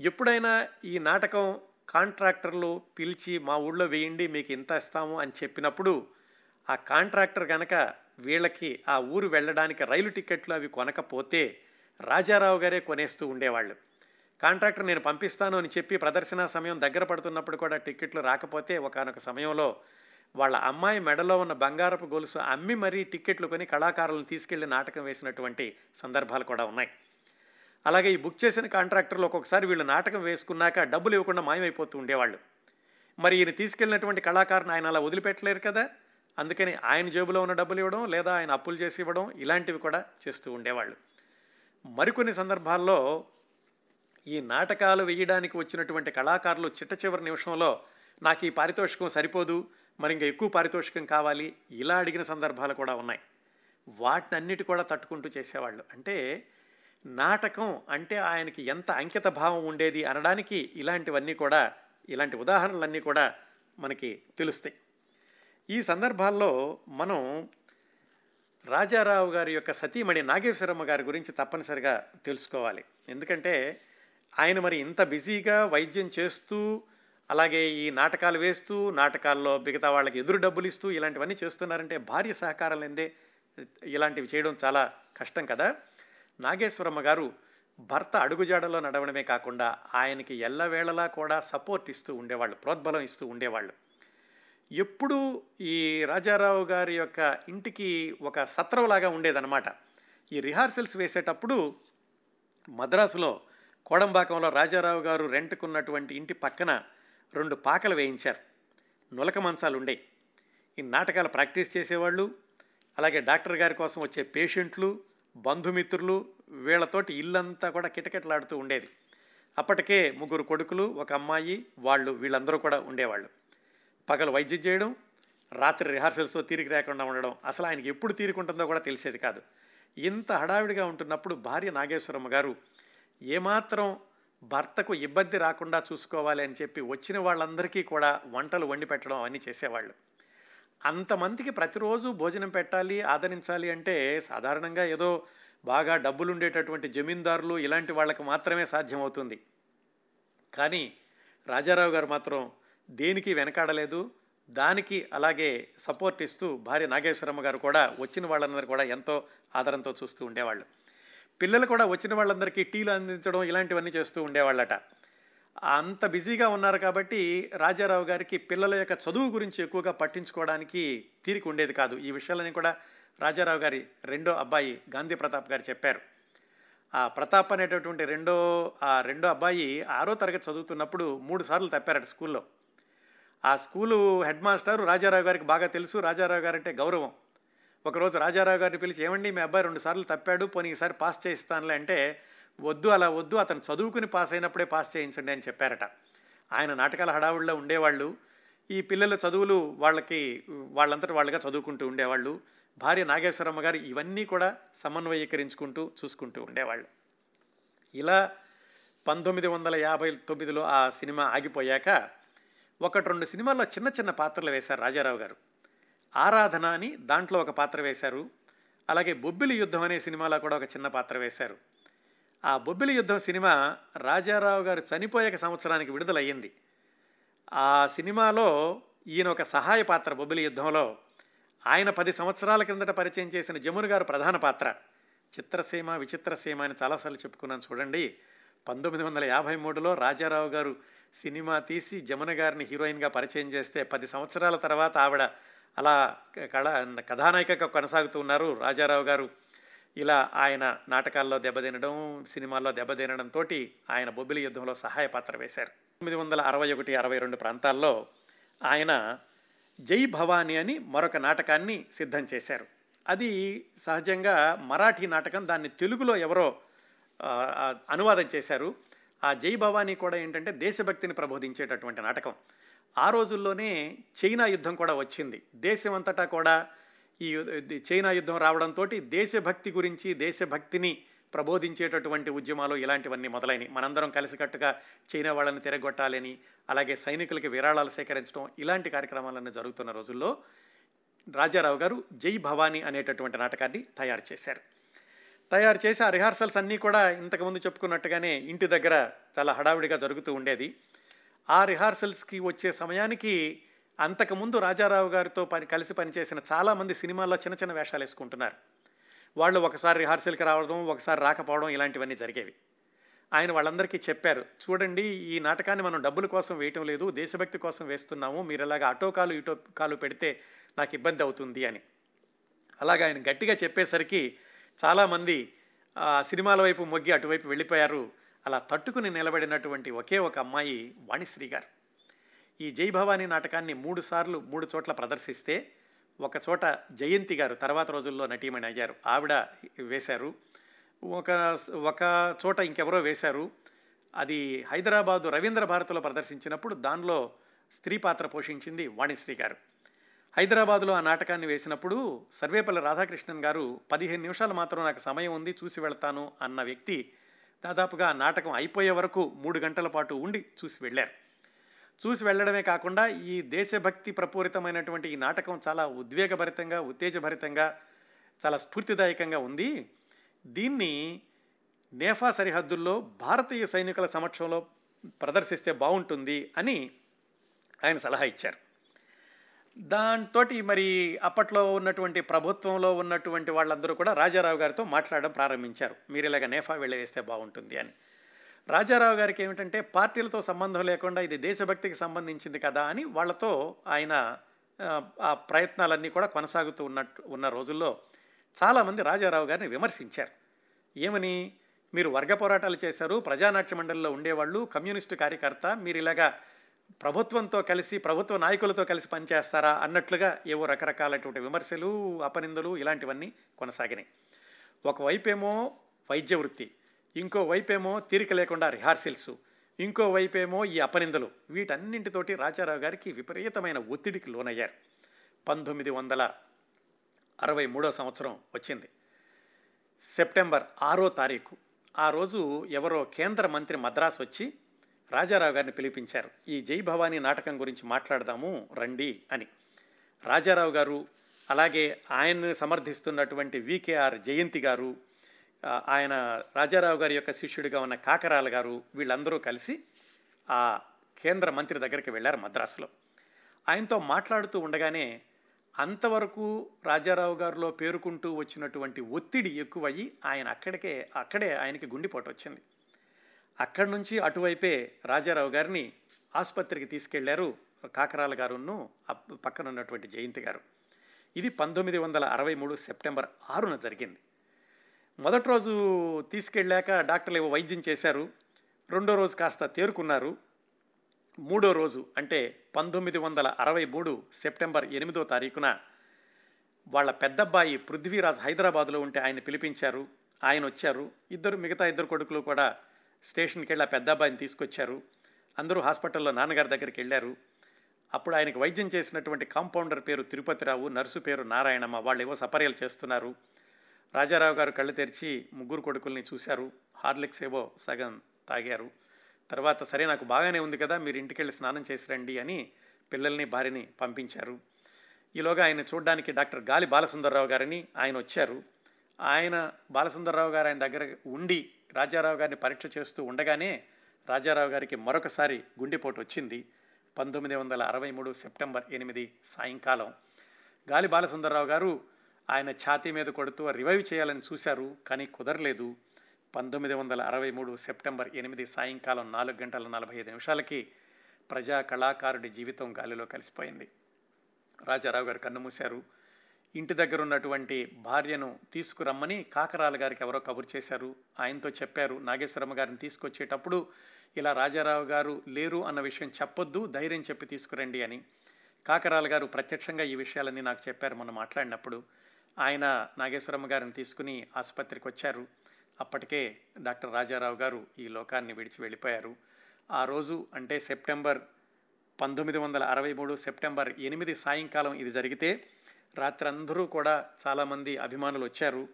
ఎప్పుడైనా ఈ నాటకం కాంట్రాక్టర్లు పిలిచి మా ఊళ్ళో వేయండి మీకు ఇంత ఇస్తాము అని చెప్పినప్పుడు ఆ కాంట్రాక్టర్ కనుక వీళ్ళకి ఆ ఊరు వెళ్ళడానికి రైలు టికెట్లు అవి కొనకపోతే రాజారావు గారే కొనేస్తూ ఉండేవాళ్ళు. కాంట్రాక్టర్ నేను పంపిస్తాను అని చెప్పి ప్రదర్శన సమయం దగ్గర పడుతున్నప్పుడు కూడా టిక్కెట్లు రాకపోతే ఒకనొక సమయంలో వాళ్ళ అమ్మాయి మెడలో ఉన్న బంగారపు గొలుసు అమ్మి మరీ టిక్కెట్లు కొని కళాకారులను తీసుకెళ్ళి నాటకం వేసినటువంటి సందర్భాలు కూడా ఉన్నాయి. అలాగే ఈ బుక్ చేసిన కాంట్రాక్టర్లు ఒక్కొక్కసారి వీళ్ళు నాటకం వేసుకున్నాక డబ్బులు ఇవ్వకుండా మాయమైపోతూ ఉండేవాళ్ళు. మరి ఈయన తీసుకెళ్ళినటువంటి కళాకారుని ఆయన అలా వదిలిపెట్టలేరు కదా? అందుకని ఆయన జేబులో ఉన్న డబ్బులు ఇవ్వడం లేదా ఆయన అప్పులు చేసి ఇవ్వడం ఇలాంటివి కూడా చేస్తూ ఉండేవాళ్ళు. మరికొన్ని సందర్భాల్లో ఈ నాటకాలు వేయడానికి వచ్చినటువంటి కళాకారులు చిట్ట చివరి నిమిషంలో నాకు ఈ పారితోషికం సరిపోదు మరి ఇంకా ఎక్కువ పారితోషికం కావాలి ఇలా అడిగిన సందర్భాలు కూడా ఉన్నాయి. వాటినన్నిటి కూడా తట్టుకుంటూ చేసేవాళ్ళు. అంటే నాటకం అంటే ఆయనకి ఎంత అంకిత భావం ఉండేది అనడానికి ఇలాంటివన్నీ కూడా ఇలాంటి ఉదాహరణలన్నీ కూడా మనకి తెలుస్తాయి. ఈ సందర్భాల్లో మనం రాజారావు గారి యొక్క సతీమణి నాగేశ్వరమ్మ గారి గురించి తప్పనిసరిగా తెలుసుకోవాలి. ఎందుకంటే ఆయన మరి ఇంత బిజీగా వైద్యం చేస్తూ అలాగే ఈ నాటకాలు వేస్తూ నాటకాల్లో మిగతా వాళ్ళకి ఎదురు డబ్బులు ఇస్తూ ఇలాంటివన్నీ చేస్తున్నారంటే భార్య సహకారం లేదే ఇలాంటివి చేయడం చాలా కష్టం కదా. నాగేశ్వరమ్మ గారు భర్త అడుగుజాడలో నడవడమే కాకుండా ఆయనకి ఎల్లవేళలా కూడా సపోర్ట్ ఇస్తూ ఉండేవాళ్ళు ప్రోద్బలం ఇస్తూ ఉండేవాళ్ళు. ఎప్పుడూ ఈ రాజారావు గారి యొక్క ఇంటికి ఒక సత్రంలాగా ఉండేదన్నమాట. ఈ రిహార్సల్స్ వేసేటప్పుడు మద్రాసులో కోడంబాకంలో రాజారావు గారు రెంట్కున్నటువంటి ఇంటి పక్కన రెండు పాకలు వేయించారు. నులక మంచాలు ఉండేవి ఈ నాటకాలు ప్రాక్టీస్ చేసేవాళ్ళు అలాగే డాక్టర్ గారి కోసం వచ్చే పేషెంట్లు బంధుమిత్రులు వీళ్ళతోటి ఇల్లంతా కూడా కిటకిటలాడుతూ ఉండేది. అప్పటికే ముగ్గురు కొడుకులు ఒక అమ్మాయి వాళ్ళు వీళ్ళందరూ కూడా ఉండేవాళ్ళు. పగలు వైద్యం చేయడం రాత్రి రిహార్సల్స్తో తీరిక లేకుండా ఉండడం అసలు ఆయనకి ఎప్పుడు తీరికుంటుందో కూడా తెలిసేది కాదు. ఇంత హడావిడిగా ఉంటున్నప్పుడు భార్య నాగేశ్వరమ్మ గారు ఏమాత్రం భర్తకు ఇబ్బంది రాకుండా చూసుకోవాలి అని చెప్పి వచ్చిన వాళ్ళందరికీ కూడా వంటలు వండి పెట్టడం అవన్నీ చేసేవాళ్ళు. అంతమందికి ప్రతిరోజు భోజనం పెట్టాలి ఆదరించాలి అంటే సాధారణంగా ఏదో బాగా డబ్బులు ఉండేటటువంటి జమీందారులు ఇలాంటి వాళ్ళకి మాత్రమే సాధ్యమవుతుంది. కానీ రాజారావు గారు మాత్రం దేనికి వెనకాడలేదు దానికి అలాగే సపోర్ట్ ఇస్తూ భార్య నాగేశ్వరమ్మ గారు కూడా వచ్చిన వాళ్ళందరూ కూడా ఎంతో ఆదరంతో చూస్తూ ఉండేవాళ్ళు. పిల్లలు కూడా వచ్చిన వాళ్ళందరికీ టీలు అందించడం ఇలాంటివన్నీ చేస్తూ ఉండేవాళ్ళట. అంత బిజీగా ఉన్నారు కాబట్టి రాజారావు గారికి పిల్లల యొక్క చదువు గురించి ఎక్కువగా పట్టించుకోవడానికి తీరిక ఉండేది కాదు. ఈ విషయాలని కూడా రాజారావు గారి రెండో అబ్బాయి గాంధీ ప్రతాప్ గారు చెప్పారు. ఆ ప్రతాప్ అనేటటువంటి రెండో ఆ రెండో అబ్బాయి ఆరో తరగతి చదువుతున్నప్పుడు మూడు సార్లు తప్పారట స్కూల్లో. ఆ స్కూలు హెడ్ మాస్టర్ రాజారావు గారికి బాగా తెలుసు. రాజారావు గారు అంటే గౌరవం. ఒకరోజు రాజారావు గారిని పిలిచి ఏమండి మీ అబ్బాయి రెండు సార్లు తప్పాడు పోనీ ఈసారి పాస్ చేయిస్తానులే అంటే వద్దు అలా వద్దు అతను చదువుకుని పాస్ అయినప్పుడే పాస్ చేయించండి అని చెప్పారట. ఆయన నాటకాల హడావుడిలో ఉండేవాళ్ళు. ఈ పిల్లల చదువులు వాళ్ళకి వాళ్ళంతటి వాళ్ళుగా చదువుకుంటూ ఉండేవాళ్ళు. భార్య నాగేశ్వరమ్మ గారు ఇవన్నీ కూడా సమన్వయీకరించుకుంటూ చూసుకుంటూ ఉండేవాళ్ళు. ఇలా పంతొమ్మిది వందల యాభై తొమ్మిదిలో ఆ సినిమా ఆగిపోయాక ఒకటి రెండు సినిమాల్లో చిన్న చిన్న పాత్రలు వేశారు రాజారావు గారు. ఆరాధన అని దాంట్లో ఒక పాత్ర వేశారు. అలాగే బొబ్బిలి యుద్ధం అనే సినిమాలో కూడా ఒక చిన్న పాత్ర వేశారు. ఆ బొబ్బిలి యుద్ధం సినిమా రాజారావు గారు చనిపోయాక సంవత్సరానికి విడుదలయ్యింది. ఆ సినిమాలో ఈయన ఒక సహాయ పాత్ర బొబ్బిలి యుద్ధంలో. ఆయన పది సంవత్సరాల కిందట పరిచయం చేసిన జమును గారు ప్రధాన పాత్ర. చిత్రసీమ విచిత్రసీమ అని చాలాసార్లు చెప్పుకున్నాను చూడండి. పంతొమ్మిది వందల యాభై మూడులో రాజారావు గారు సినిమా తీసి జమున గారిని హీరోయిన్గా పరిచయం చేస్తే పది సంవత్సరాల తర్వాత ఆవిడ అలా కళ కథానాయికగా కొనసాగుతూ ఉన్నారు రాజారావు గారు. ఇలా ఆయన నాటకాల్లో దెబ్బతినడం సినిమాల్లో దెబ్బతినడంతో ఆయన బొబ్బిలి యుద్ధంలో సహాయ పాత్ర వేశారు. తొమ్మిది వందల అరవై ఒకటి అరవై రెండు ప్రాంతాల్లో ఆయన జై భవానీ అని మరొక నాటకాన్ని సిద్ధం చేశారు. అది సహజంగా మరాఠీ నాటకం దాన్ని తెలుగులో ఎవరో అనువాదం చేశారు. ఆ జై భవానీ కూడా ఏంటంటే దేశభక్తిని ప్రబోధించేటటువంటి నాటకం. ఆ రోజుల్లోనే చైనా యుద్ధం కూడా వచ్చింది. దేశం అంతటా కూడా ఈ చైనా యుద్ధం రావడంతో దేశభక్తి గురించి దేశభక్తిని ప్రబోధించేటటువంటి ఉద్యమాలు ఇలాంటివన్నీ మొదలైనవి మనందరం కలిసికట్టుగా చైనా వాళ్ళని తిరగొట్టాలని అలాగే సైనికులకి విరాళాలు సేకరించడం ఇలాంటి కార్యక్రమాలన్నీ జరుగుతున్న రోజుల్లో రాజారావు గారు జై భవానీ అనేటటువంటి నాటకాన్ని తయారు చేశారు. తయారు చేసి ఆ రిహార్సల్స్ అన్నీ కూడా ఇంతకుముందు చెప్పుకున్నట్టుగానే ఇంటి దగ్గర చాలా హడావిడిగా జరుగుతూ ఉండేది. ఆ రిహార్సల్స్కి వచ్చే సమయానికి అంతకుముందు రాజారావు గారితో పని కలిసి పనిచేసిన చాలామంది సినిమాల్లో చిన్న చిన్న వేషాలు వేసుకుంటున్నారు. వాళ్ళు ఒకసారి రిహార్సల్కి రావడం ఒకసారి రాకపోవడం ఇలాంటివన్నీ జరిగేవి. ఆయన వాళ్ళందరికీ చెప్పారు చూడండి ఈ నాటకాన్ని మనం డబ్బుల కోసం వేయటం లేదు దేశభక్తి కోసం వేస్తున్నాము మీరు ఇలాగ అటో కాలు ఇటో కాలు పెడితే నాకు ఇబ్బంది అవుతుంది అని. అలాగ ఆయన గట్టిగా చెప్పేసరికి చాలామంది సినిమాల వైపు మొగ్గి అటువైపు వెళ్ళిపోయారు. అలా తట్టుకుని నిలబడినటువంటి ఒకే ఒక అమ్మాయి వాణిశ్రీ గారు. ఈ జై భవానీ నాటకాన్ని మూడు సార్లు మూడు చోట్ల ప్రదర్శిస్తే ఒక చోట జయంతి గారు తర్వాత రోజుల్లో నటీమణి అయ్యారు. ఆవిడ వేశారు. ఒక ఒక చోట ఇంకెవరో వేశారు. అది హైదరాబాదు రవీంద్ర భారతిలో ప్రదర్శించినప్పుడు దానిలో స్త్రీ పాత్ర పోషించింది వాణిశ్రీ గారు. హైదరాబాదులో ఆ నాటకాన్ని వేసినప్పుడు సర్వేపల్లి రాధాకృష్ణన్ గారు పదిహేను నిమిషాలు మాత్రం నాకు సమయం ఉంది చూసి వెళ్తాను అన్న వ్యక్తి దాదాపుగా నాటకం అయిపోయే వరకు మూడు గంటల పాటు ఉండి చూసి వెళ్ళారు. చూసి వెళ్ళడమే కాకుండా ఈ దేశభక్తి ప్రపూరితమైనటువంటి ఈ నాటకం చాలా ఉద్వేగభరితంగా ఉత్తేజభరితంగా చాలా స్ఫూర్తిదాయకంగా ఉంది. దీన్ని నేఫా సరిహద్దుల్లో భారతీయ సైనికుల సమక్షంలో ప్రదర్శిస్తే బాగుంటుంది అని ఆయన సలహా ఇచ్చారు. దాంతో మరి అప్పట్లో ఉన్నటువంటి ప్రభుత్వంలో ఉన్నటువంటి వాళ్ళందరూ కూడా రాజారావు గారితో మాట్లాడడం ప్రారంభించారు. మీరు ఇలాగ నేఫా వెళ్ళవేస్తే బాగుంటుంది అని. రాజారావు గారికి ఏమిటంటే పార్టీలతో సంబంధం లేకుండా ఇది దేశభక్తికి సంబంధించింది కదా అని వాళ్ళతో ఆయన ఆ ప్రయత్నాలన్నీ కూడా కొనసాగుతూ ఉన్నట్టు ఉన్న రోజుల్లో చాలామంది రాజారావు గారిని విమర్శించారు. ఏమని? మీరు వర్గ పోరాటాలు చేశారు ప్రజానాట్య మండలిలో ఉండేవాళ్ళు కమ్యూనిస్టు కార్యకర్త మీరు ఇలాగా ప్రభుత్వంతో కలిసి ప్రభుత్వ నాయకులతో కలిసి పనిచేస్తారా అన్నట్లుగా ఏవో రకరకాలటువంటి విమర్శలు అపనిందలు ఇలాంటివన్నీ కొనసాగినాయి. ఒకవైపేమో వైద్య వృత్తి ఇంకోవైపేమో తీరిక లేకుండా రిహార్సల్స్ ఇంకోవైపేమో ఈ అపనిందలు. వీటన్నింటితోటి రాజారావు గారికి విపరీతమైన ఒత్తిడికి లోనయ్యారు. పంతొమ్మిది వందల అరవై మూడో సంవత్సరం వచ్చింది. సెప్టెంబర్ ఆరో తారీఖు. ఆ రోజు ఎవరో కేంద్ర మంత్రి మద్రాసు వచ్చి రాజారావు గారిని పిలిపించారు. ఈ జై భవానీ నాటకం గురించి మాట్లాడదాము రండి అని. రాజారావు గారు అలాగే ఆయన్ని సమర్థిస్తున్నటువంటి వికేఆర్ జయంతి గారు ఆయన రాజారావు గారి యొక్క శిష్యుడిగా ఉన్న కాకరాల గారు వీళ్ళందరూ కలిసి ఆ కేంద్ర మంత్రి దగ్గరికి వెళ్ళారు మద్రాసులో. ఆయనతో మాట్లాడుతూ ఉండగానే అంతవరకు రాజారావు గారిలో పేరుకుంటూ వచ్చినటువంటి ఒత్తిడి ఎక్కువయ్యి ఆయన అక్కడికే అక్కడే ఆయనకి గుండెపోటు వచ్చింది. అక్కడి నుంచి అటువైపే రాజారావు గారిని ఆసుపత్రికి తీసుకెళ్ళారు కాకరాల గారును పక్కన ఉన్నటువంటి జయంతి గారు. ఇది పంతొమ్మిది వందల అరవై మూడు సెప్టెంబర్ ఆరున జరిగింది. మొదటి రోజు తీసుకెళ్ళాక డాక్టర్లు ఏవో వైద్యం చేశారు రెండో రోజు కాస్త తేరుకున్నారు. మూడో రోజు అంటే పంతొమ్మిది వందల అరవై మూడు సెప్టెంబర్ ఎనిమిదో తారీఖున వాళ్ళ పెద్దబ్బాయి పృథ్వీరాజ్ హైదరాబాద్లో ఉంటే ఆయన పిలిపించారు ఆయన వచ్చారు. ఇద్దరు మిగతా ఇద్దరు కొడుకులు కూడా స్టేషన్కి వెళ్ళి ఆ పెద్ద అబ్బాయిని తీసుకొచ్చారు. అందరూ హాస్పిటల్లో నాన్నగారి దగ్గరికి వెళ్ళారు. అప్పుడు ఆయనకు వైద్యం చేసినటువంటి కాంపౌండర్ పేరు తిరుపతిరావు నర్సు పేరు నారాయణమ్మ వాళ్ళు ఏవో సపర్యలు చేస్తున్నారు. రాజారావు గారు కళ్ళు తెరిచి ముగ్గురు కొడుకుల్ని చూశారు. హార్లిక్స్ ఏవో సగం తాగారు. తర్వాత సరే నాకు బాగానే ఉంది కదా మీరు ఇంటికి వెళ్ళి స్నానం చేసి రండి అని పిల్లల్ని భార్యని పంపించారు. ఈలోగా ఆయన చూడడానికి డాక్టర్ గాలి బాలసుందర్రావు గారిని ఆయన వచ్చారు. ఆయన బాలసుందర్రావు గారు ఆయన దగ్గర ఉండి రాజారావు గారిని పరీక్ష చేస్తూ ఉండగానే రాజారావు గారికి మరొకసారి గుండెపోటు వచ్చింది. పంతొమ్మిది వందల అరవై మూడు సెప్టెంబర్ ఎనిమిది సాయంకాలం. గాలి బాలసుందర్రావు గారు ఆయన ఛాతీ మీద కొడుతూ రివైవ్ చేయాలని చూశారు కానీ కుదరలేదు. పంతొమ్మిది వందల అరవై మూడు సెప్టెంబర్ ఎనిమిది సాయంకాలం నాలుగు గంటల నలభై ఐదు నిమిషాలకి ప్రజా కళాకారుడి జీవితం గాలిలో కలిసిపోయింది. రాజారావు గారు కన్నుమూశారు ఇంటి దగ్గర ఉన్నటువంటి భార్యను తీసుకురమ్మని కాకరాల గారికి ఎవరో కబురు చేశారు. ఆయనతో చెప్పారు నాగేశ్వరమ్మ గారిని తీసుకొచ్చేటప్పుడు ఇలా రాజారావు గారు లేరు అన్న విషయం చెప్పొద్దు ధైర్యం చెప్పి తీసుకురండి అని. కాకరాల గారు ప్రత్యక్షంగా ఈ విషయాలన్నీ నాకు చెప్పారు మనం మాట్లాడినప్పుడు. ఆయన నాగేశ్వరమ్మ గారిని తీసుకుని ఆసుపత్రికి వచ్చారు. అప్పటికే డాక్టర్ రాజారావు గారు ఈ లోకాన్ని విడిచి వెళ్ళిపోయారు. ఆ రోజు అంటే సెప్టెంబర్ పంతొమ్మిది వందల అరవై మూడు సెప్టెంబర్ ఎనిమిది సాయంకాలం ఇది జరిగితే రాత్రి అందరూ కూడా చాలామంది అభిమానులు వచ్చారు.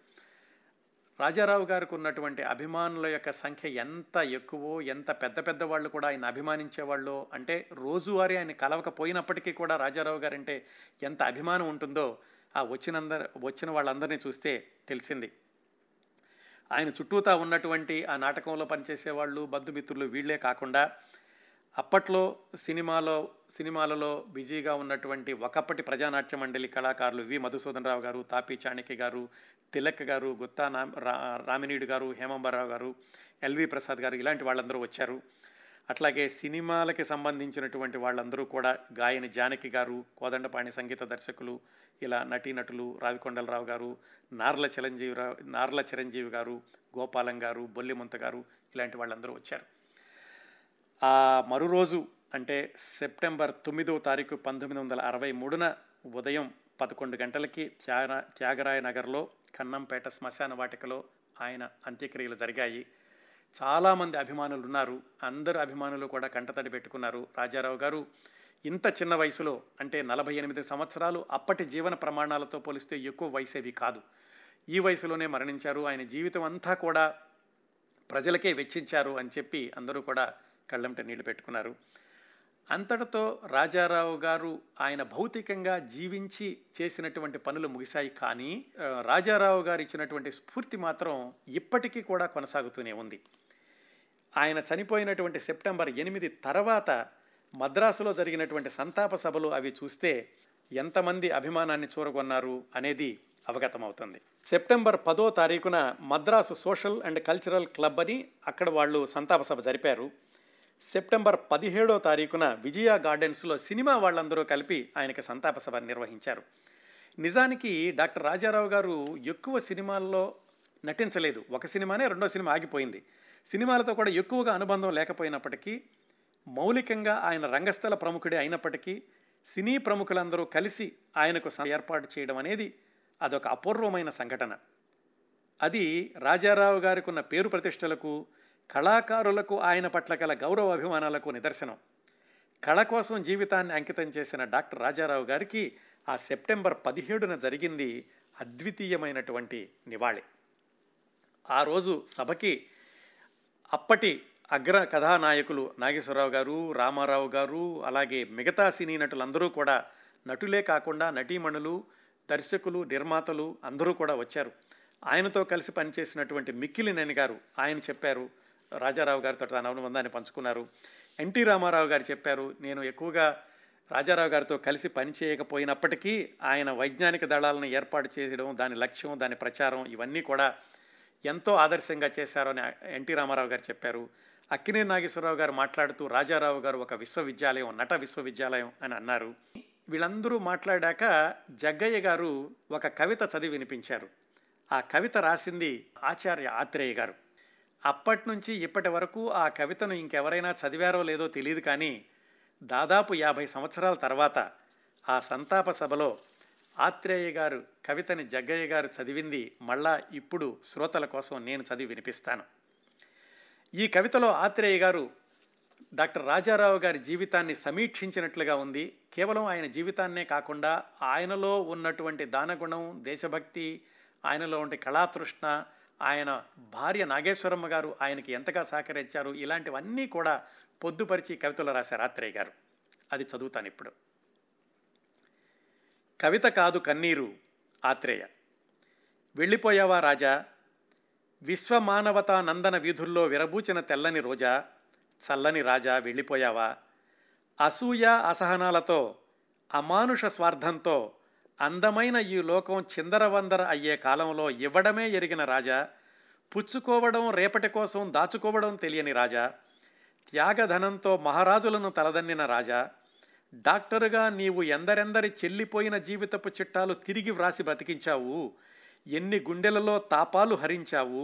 రాజారావు గారికి ఉన్నటువంటి అభిమానుల యొక్క సంఖ్య ఎంత ఎక్కువో ఎంత పెద్ద పెద్ద వాళ్ళు కూడా ఆయన అభిమానించేవాళ్ళు అంటే రోజువారీ ఆయన కలవకపోయినప్పటికీ కూడా రాజారావు గారంటే ఎంత అభిమానం ఉంటుందో ఆ వచ్చినందరు వచ్చిన వాళ్ళందరినీ చూస్తే తెలిసింది. ఆయన చుట్టూతా ఉన్నటువంటి ఆ నాటకంలో పనిచేసే వాళ్ళు బంధుమిత్రులు వీళ్ళే కాకుండా అప్పట్లో సినిమాలో సినిమాలలో బిజీగా ఉన్నటువంటి ఒకప్పటి ప్రజానాట్య మండలి కళాకారులు వి. మధుసూదనరావు గారు తాపి చాణక్య గారు తిలక్ గారు గుత్తా రా రామినీడు గారు హేమంబరరావు గారు ఎల్వి ప్రసాద్ గారు ఇలాంటి వాళ్ళందరూ వచ్చారు. అట్లాగే సినిమాలకి సంబంధించినటువంటి వాళ్ళందరూ కూడా గాయని జానకి గారు కోదండపాణి సంగీత దర్శకులు ఇలా నటీనటులు రావికొండలరావు గారు నార్ల చిరంజీవిరావు నార్ల చిరంజీవి గారు గోపాలం గారు బొల్లిముంత గారు ఇలాంటి వాళ్ళందరూ వచ్చారు. ఆ మరు రోజు అంటే సెప్టెంబర్ తొమ్మిదో తారీఖు పంతొమ్మిది వందల అరవై మూడున ఉదయం పదకొండు గంటలకి త్యాగ త్యాగరాయ నగర్లో కన్నంపేట శ్మశాన వాటికలో ఆయన అంత్యక్రియలు జరిగాయి. చాలామంది అభిమానులు ఉన్నారు అందరు అభిమానులు కూడా కంటతడి పెట్టుకున్నారు. రాజారావు గారు ఇంత చిన్న వయసులో అంటే నలభై ఎనిమిది సంవత్సరాలు అప్పటి జీవన ప్రమాణాలతో పోలిస్తే ఎక్కువ వయసేవి కాదు. ఈ వయసులోనే మరణించారు. ఆయన జీవితం అంతా కూడా ప్రజలకే వెచ్చించారు అని చెప్పి అందరూ కూడా కళ్ళమిట నీళ్ళు పెట్టుకున్నారు. అంతటితో రాజారావు గారు ఆయన భౌతికంగా జీవించి చేసినటువంటి పనులు ముగిశాయి కానీ రాజారావు గారు ఇచ్చినటువంటి స్ఫూర్తి మాత్రం ఇప్పటికీ కూడా కొనసాగుతూనే ఉంది. ఆయన చనిపోయినటువంటి సెప్టెంబర్ ఎనిమిది తర్వాత మద్రాసులో జరిగినటువంటి సంతాప సభలు అవి చూస్తే ఎంతమంది అభిమానాన్ని చూరగొన్నారు అనేది అవగతమవుతుంది. సెప్టెంబర్ పదో తారీఖున Madras social and cultural club అని అక్కడ వాళ్ళు సంతాప సభ జరిపారు. సెప్టెంబర్ పదిహేడో తారీఖున విజయ గార్డెన్స్లో సినిమా వాళ్ళందరూ కలిపి ఆయనకి సంతాప సభ నిర్వహించారు. నిజానికి డాక్టర్ రాజారావు గారు ఎక్కువ సినిమాల్లో నటించలేదు. ఒక సినిమానే రెండో సినిమా ఆగిపోయింది. సినిమాలతో కూడా ఎక్కువగా అనుబంధం లేకపోయినప్పటికీ మౌలికంగా ఆయన రంగస్థల ప్రముఖుడే అయినప్పటికీ సినీ ప్రముఖులందరూ కలిసి ఆయనకు ఏర్పాటు చేయడం అనేది అదొక అపూర్వమైన సంఘటన. అది రాజారావు గారికి ఉన్న పేరు ప్రతిష్టలకు కళాకారులకు ఆయన పట్ల గల గౌరవ అభిమానాలకు నిదర్శనం. కళ కోసం జీవితాన్ని అంకితం చేసిన డాక్టర్ రాజారావు గారికి ఆ సెప్టెంబర్ పదిహేడున జరిగింది అద్వితీయమైనటువంటి నివాళి. ఆ రోజు సభకి అప్పటి అగ్ర కథానాయకులు నాగేశ్వరరావు గారు రామారావు గారు అలాగే మిగతా సినీ నటులందరూ కూడా నటులే కాకుండా నటీమణులు దర్శకులు నిర్మాతలు అందరూ కూడా వచ్చారు. ఆయనతో కలిసి పనిచేసినటువంటి మిక్కిలినేని గారు ఆయన చెప్పారు రాజారావు గారితో తన అనుబంధాన్ని పంచుకున్నారు. ఎన్టీ రామారావు గారు చెప్పారు నేను ఎక్కువగా రాజారావు గారితో కలిసి పనిచేయకపోయినప్పటికీ ఆయన వైజ్ఞానిక దళాలను ఏర్పాటు చేయడం దాని లక్ష్యం దాని ప్రచారం ఇవన్నీ కూడా ఎంతో ఆదర్శంగా చేశారని ఎన్టీ రామారావు గారు చెప్పారు. అక్కినే నాగేశ్వరరావు గారు మాట్లాడుతూ రాజారావు గారు ఒక విశ్వవిద్యాలయం నట విశ్వవిద్యాలయం అని అన్నారు. వీళ్ళందరూ మాట్లాడాక జగ్గయ్య గారు ఒక కవిత చదివి వినిపించారు. ఆ కవిత రాసింది ఆచార్య ఆత్రేయ గారు. అప్పటి నుంచి ఇప్పటి వరకు ఆ కవితను ఇంకెవరైనా చదివారో లేదో తెలియదు కానీ దాదాపు యాభై సంవత్సరాల తర్వాత ఆ సంతాప సభలో ఆత్రేయ గారు కవితని జగ్గయ్య గారు చదివింది మళ్ళా ఇప్పుడు శ్రోతల కోసం నేను చదివి వినిపిస్తాను. ఈ కవితలో ఆత్రేయ గారు డాక్టర్ రాజారావు గారి జీవితాన్ని సమీక్షించినట్లుగా ఉంది. కేవలం ఆయన జీవితాన్నే కాకుండా ఆయనలో ఉన్నటువంటి దానగుణం దేశభక్తి ఆయనలో ఉండే కళాతృష్ణ ఆయన భార్య నాగేశ్వరమ్మ గారు ఆయనకి ఎంతగా సహకరించారు ఇలాంటివన్నీ కూడా పొద్దుపరిచి కవితలు రాశారు ఆత్రేయ గారు. అది చదువుతాను ఇప్పుడు. కవిత కాదు కన్నీరు ఆత్రేయ. వెళ్ళిపోయావా రాజా? విశ్వమానవతా నందన వీధుల్లో విరబూచిన తెల్లని రోజా చల్లని రాజా వెళ్ళిపోయావా? అసూయ అసహనాలతో అమానుష స్వార్థంతో అందమైన ఈ లోకం చిందరవందర అయ్యే కాలంలో ఇవ్వడమే ఎరిగిన రాజా పుచ్చుకోవడం రేపటి కోసం దాచుకోవడం తెలియని రాజా త్యాగధనంతో మహారాజులను తలదన్నిన రాజా డాక్టరుగా నీవు ఎందరెందరి చెల్లిపోయిన జీవితపు చిట్టాలు తిరిగి వ్రాసి బ్రతికించావు ఎన్ని గుండెలలో తాపాలు హరించావు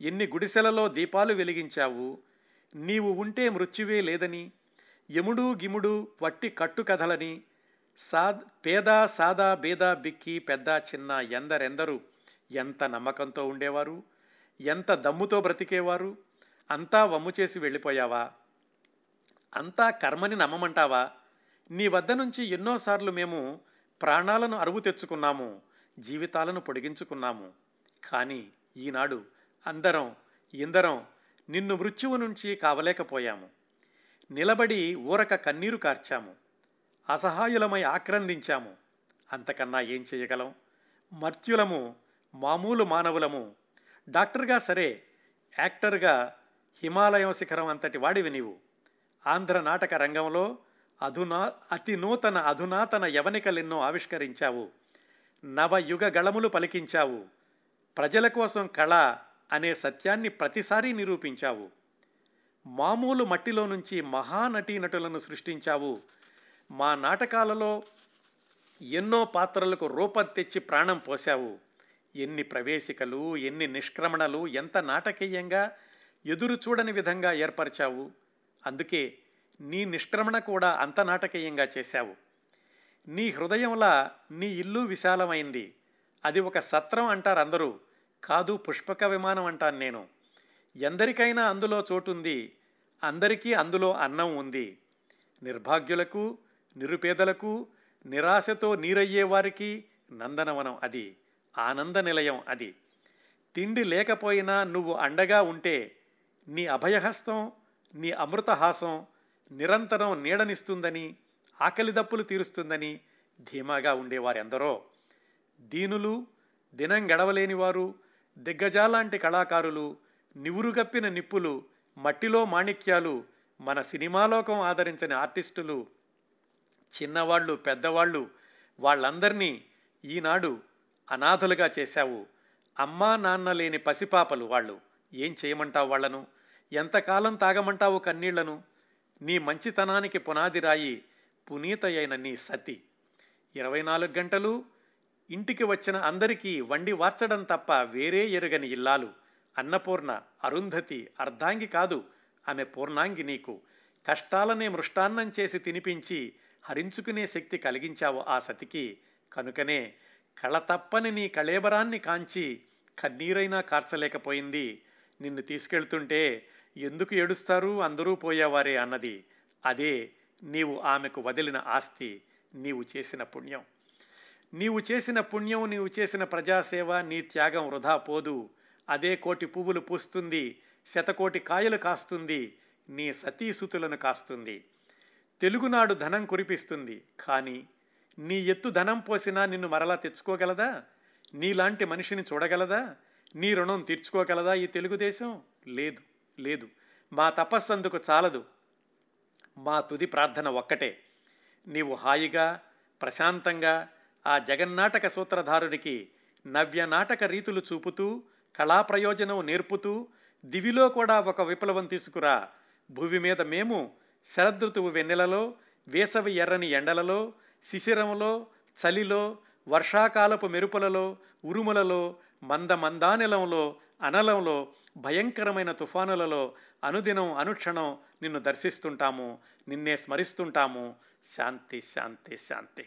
ఎన్ని గుడిసెలలో దీపాలు వెలిగించావు నీవు ఉంటే మృత్యువే లేదని యముడు గిముడు వట్టి కట్టు కథలని సాద్ పేద సాదా బీద బిక్కి పెద్ద చిన్న ఎందరెందరు ఎంత నమ్మకంతో ఉండేవారు? ఎంత దమ్ముతో బ్రతికేవారు? అంతా వమ్ము చేసి వెళ్ళిపోయావా? అంతా కర్మని నమ్మమంటావా? నీ వద్ద నుంచి ఎన్నోసార్లు మేము ప్రాణాలను అరువు తెచ్చుకున్నాము జీవితాలను పొడిగించుకున్నాము. కానీ ఈనాడు అందరం ఇందరం నిన్ను మృత్యువు నుంచి కావలేకపోయాము. నిలబడి ఊరక కన్నీరు కార్చాము. అసహాయులమై ఆక్రందించాము. అంతకన్నా ఏం చేయగలం? మర్త్యులము మామూలు మానవులము. డాక్టర్గా సరే యాక్టర్గా హిమాలయం శిఖరం అంతటి వాడివి నీవు. ఆంధ్ర నాటక రంగంలో అధునా అతి నూతన అధునాతన యవనికలెన్నో ఆవిష్కరించావు. నవయుగ గళములు పలికించావు. ప్రజల కోసం కళ అనే సత్యాన్ని ప్రతిసారి నిరూపించావు. మామూలు మట్టిలో నుంచి మహానటీనటులను సృష్టించావు. మా నాటకాలలో ఎన్నో పాత్రలకు రూపం తెచ్చి ప్రాణం పోశావు. ఎన్ని ప్రవేశికలు ఎన్ని నిష్క్రమణలు ఎంత నాటకీయంగా ఎదురు చూడని విధంగా ఏర్పరిచావు. అందుకే నీ నిష్క్రమణ కూడా అంత నాటకీయంగా చేశావు. నీ హృదయంలా నీ ఇల్లు విశాలమైంది. అది ఒక సత్రం అంటారు అందరూ. కాదు పుష్పక విమానం అంటాను నేను. ఎందరికైనా అందులో చోటుంది. అందరికీ అందులో అన్నం ఉంది. నిర్భాగ్యులకు నిరుపేదలకు నిరాశతో నీరయ్యే వారికి నందనవనం అది ఆనంద నిలయం అది. తిండి లేకపోయినా నువ్వు అండగా ఉంటే నీ అభయహస్తం నీ అమృతహాసం నిరంతరం నీడనిస్తుందని ఆకలి దప్పులు తీరుస్తుందని ధీమాగా ఉండేవారెందరో. దీనులు దినం గడవలేనివారు దిగ్గజాలాంటి కళాకారులు నివురుగప్పిన నిప్పులు మట్టిలో మాణిక్యాలు మన సినిమాలోకం ఆదరించని ఆర్టిస్టులు చిన్నవాళ్ళు పెద్దవాళ్ళు వాళ్ళందరినీ ఈనాడు అనాథులుగా చేశావు. అమ్మా నాన్న లేని పసిపాపలు వాళ్ళు. ఏం చేయమంటావు వాళ్ళను ఎంతకాలం తాగమంటావు కన్నీళ్ళను? నీ మంచితనానికి పునాది రాయి పునీత అయిన నీ సతి. ఇరవై నాలుగు గంటలు ఇంటికి వచ్చిన అందరికీ వండి వార్చడం తప్ప వేరే ఎరుగని ఇల్లాలు. అన్నపూర్ణ అరుంధతి అర్ధాంగి కాదు. ఆమె పూర్ణాంగి నీకు. కష్టాలనే మృష్టాన్నం చేసి తినిపించి హరించుకునే శక్తి కలిగించావు ఆ సతికి. కనుకనే కళ తప్పని నీ కళేబరాన్ని కాంచి కన్నీరైనా కార్చలేకపోయింది. నిన్ను తీసుకెళ్తుంటే ఎందుకు ఏడుస్తారు? అందరూ పోయేవారే అన్నది. అదే నీవు ఆమెకు వదిలిన ఆస్తి. నీవు చేసిన పుణ్యం. నీవు చేసిన పుణ్యం నీవు చేసిన ప్రజాసేవ నీ త్యాగం వృధా పోదు. అదే కోటి పువ్వులు పూస్తుంది శతకోటి కాయలు కాస్తుంది నీ సతీసుతులను కాస్తుంది. తెలుగునాడు ధనం కురిపిస్తుంది. కానీ నీ ఎత్తు ధనం పోసినా నిన్ను మరలా తెచ్చుకోగలదా? నీలాంటి మనిషిని చూడగలదా? నీ రుణం తీర్చుకోగలదా ఈ తెలుగుదేశం? లేదు లేదు. మా తపస్సందుకు చాలదు. మా తుది ప్రార్థన ఒక్కటే. నీవు హాయిగా ప్రశాంతంగా ఆ జగన్నాటక సూత్రధారుడికి నవ్య నాటక రీతులు చూపుతూ కళా ప్రయోజనం నేర్పుతూ దివిలో కూడా ఒక విప్లవం తీసుకురా. భూమి మీద మేము శరదృతువు వెన్నెలలో వేసవి ఎర్రని ఎండలలో శిశిరంలో చలిలో వర్షాకాలపు మెరుపులలో ఉరుములలో మంద మందానిలంలో అనలంలో భయంకరమైన తుఫానులలో అనుదినం అనుక్షణం నిన్ను దర్శిస్తుంటాము నిన్నే స్మరిస్తుంటాము. శాంతి శాంతి శాంతి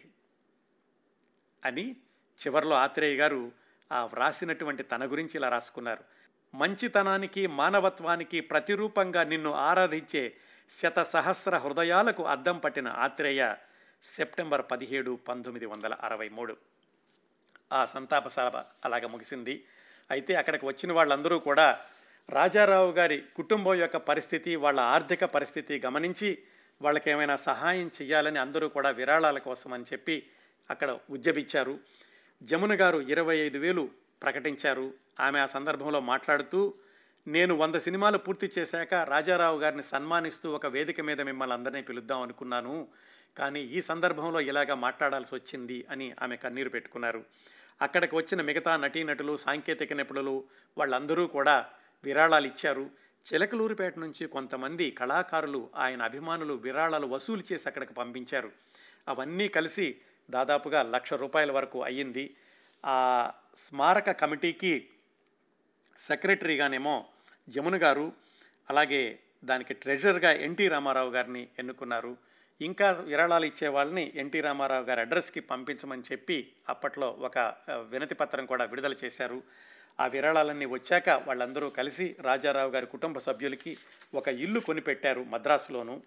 అని చివరిలో ఆత్రేయ గారు ఆ వ్రాసినటువంటి తన గురించి ఇలా రాసుకున్నారు. మంచితనానికి మానవత్వానికి ప్రతిరూపంగా నిన్ను ఆరాధించే శత సహస్ర హృదయాలకు అద్దం పట్టిన ఆత్రేయ సెప్టెంబర్ పదిహేడు పంతొమ్మిది వందల అరవై మూడు. ఆ సంతాప సభ అలాగ ముగిసింది. అయితే అక్కడికి వచ్చిన వాళ్ళందరూ కూడా రాజారావు గారి కుటుంబం యొక్క పరిస్థితి వాళ్ళ ఆర్థిక పరిస్థితి గమనించి వాళ్ళకి ఏమైనా సహాయం చేయాలని అందరూ కూడా విరాళాల కోసం అని చెప్పి అక్కడ ఉద్యమించారు. జమున గారు ఇరవై ఐదు వేలు ప్రకటించారు. ఆమె ఆ సందర్భంలో మాట్లాడుతూ నేను వంద సినిమాలు పూర్తి చేశాక రాజారావు గారిని సన్మానిస్తూ ఒక వేదిక మీద మిమ్మల్ని అందరినీ పిలుద్దాం అనుకున్నాను. కానీ ఈ సందర్భంలో ఇలాగ మాట్లాడాల్సి వచ్చింది అని ఆమె కన్నీరు పెట్టుకున్నారు. అక్కడికి వచ్చిన మిగతా నటీనటులు సాంకేతిక నిపుణులు వాళ్ళందరూ కూడా విరాళాలు ఇచ్చారు. చిలకలూరుపేట నుంచి కొంతమంది కళాకారులు ఆయన అభిమానులు విరాళాలు వసూలు చేసి అక్కడికి పంపించారు. అవన్నీ కలిసి దాదాపుగా లక్ష రూపాయల వరకు అయ్యింది. ఆ స్మారక కమిటీకి సెక్రటరీగానేమో జమున గారు అలాగే దానికి ట్రెజరర్గా ఎన్టీ రామారావు గారిని ఎన్నుకున్నారు. ఇంకా విరాళాలు ఇచ్చే వాళ్ళని ఎన్టీ రామారావు గారి అడ్రస్కి పంపించమని చెప్పి అప్పట్లో ఒక వినతి పత్రం కూడా విడుదల చేశారు. ఆ విరాళాలన్నీ వచ్చాక వాళ్ళందరూ కలిసి రాజారావు గారి కుటుంబ సభ్యులకి ఒక ఇల్లు కొనిపెట్టారు మద్రాసులోను.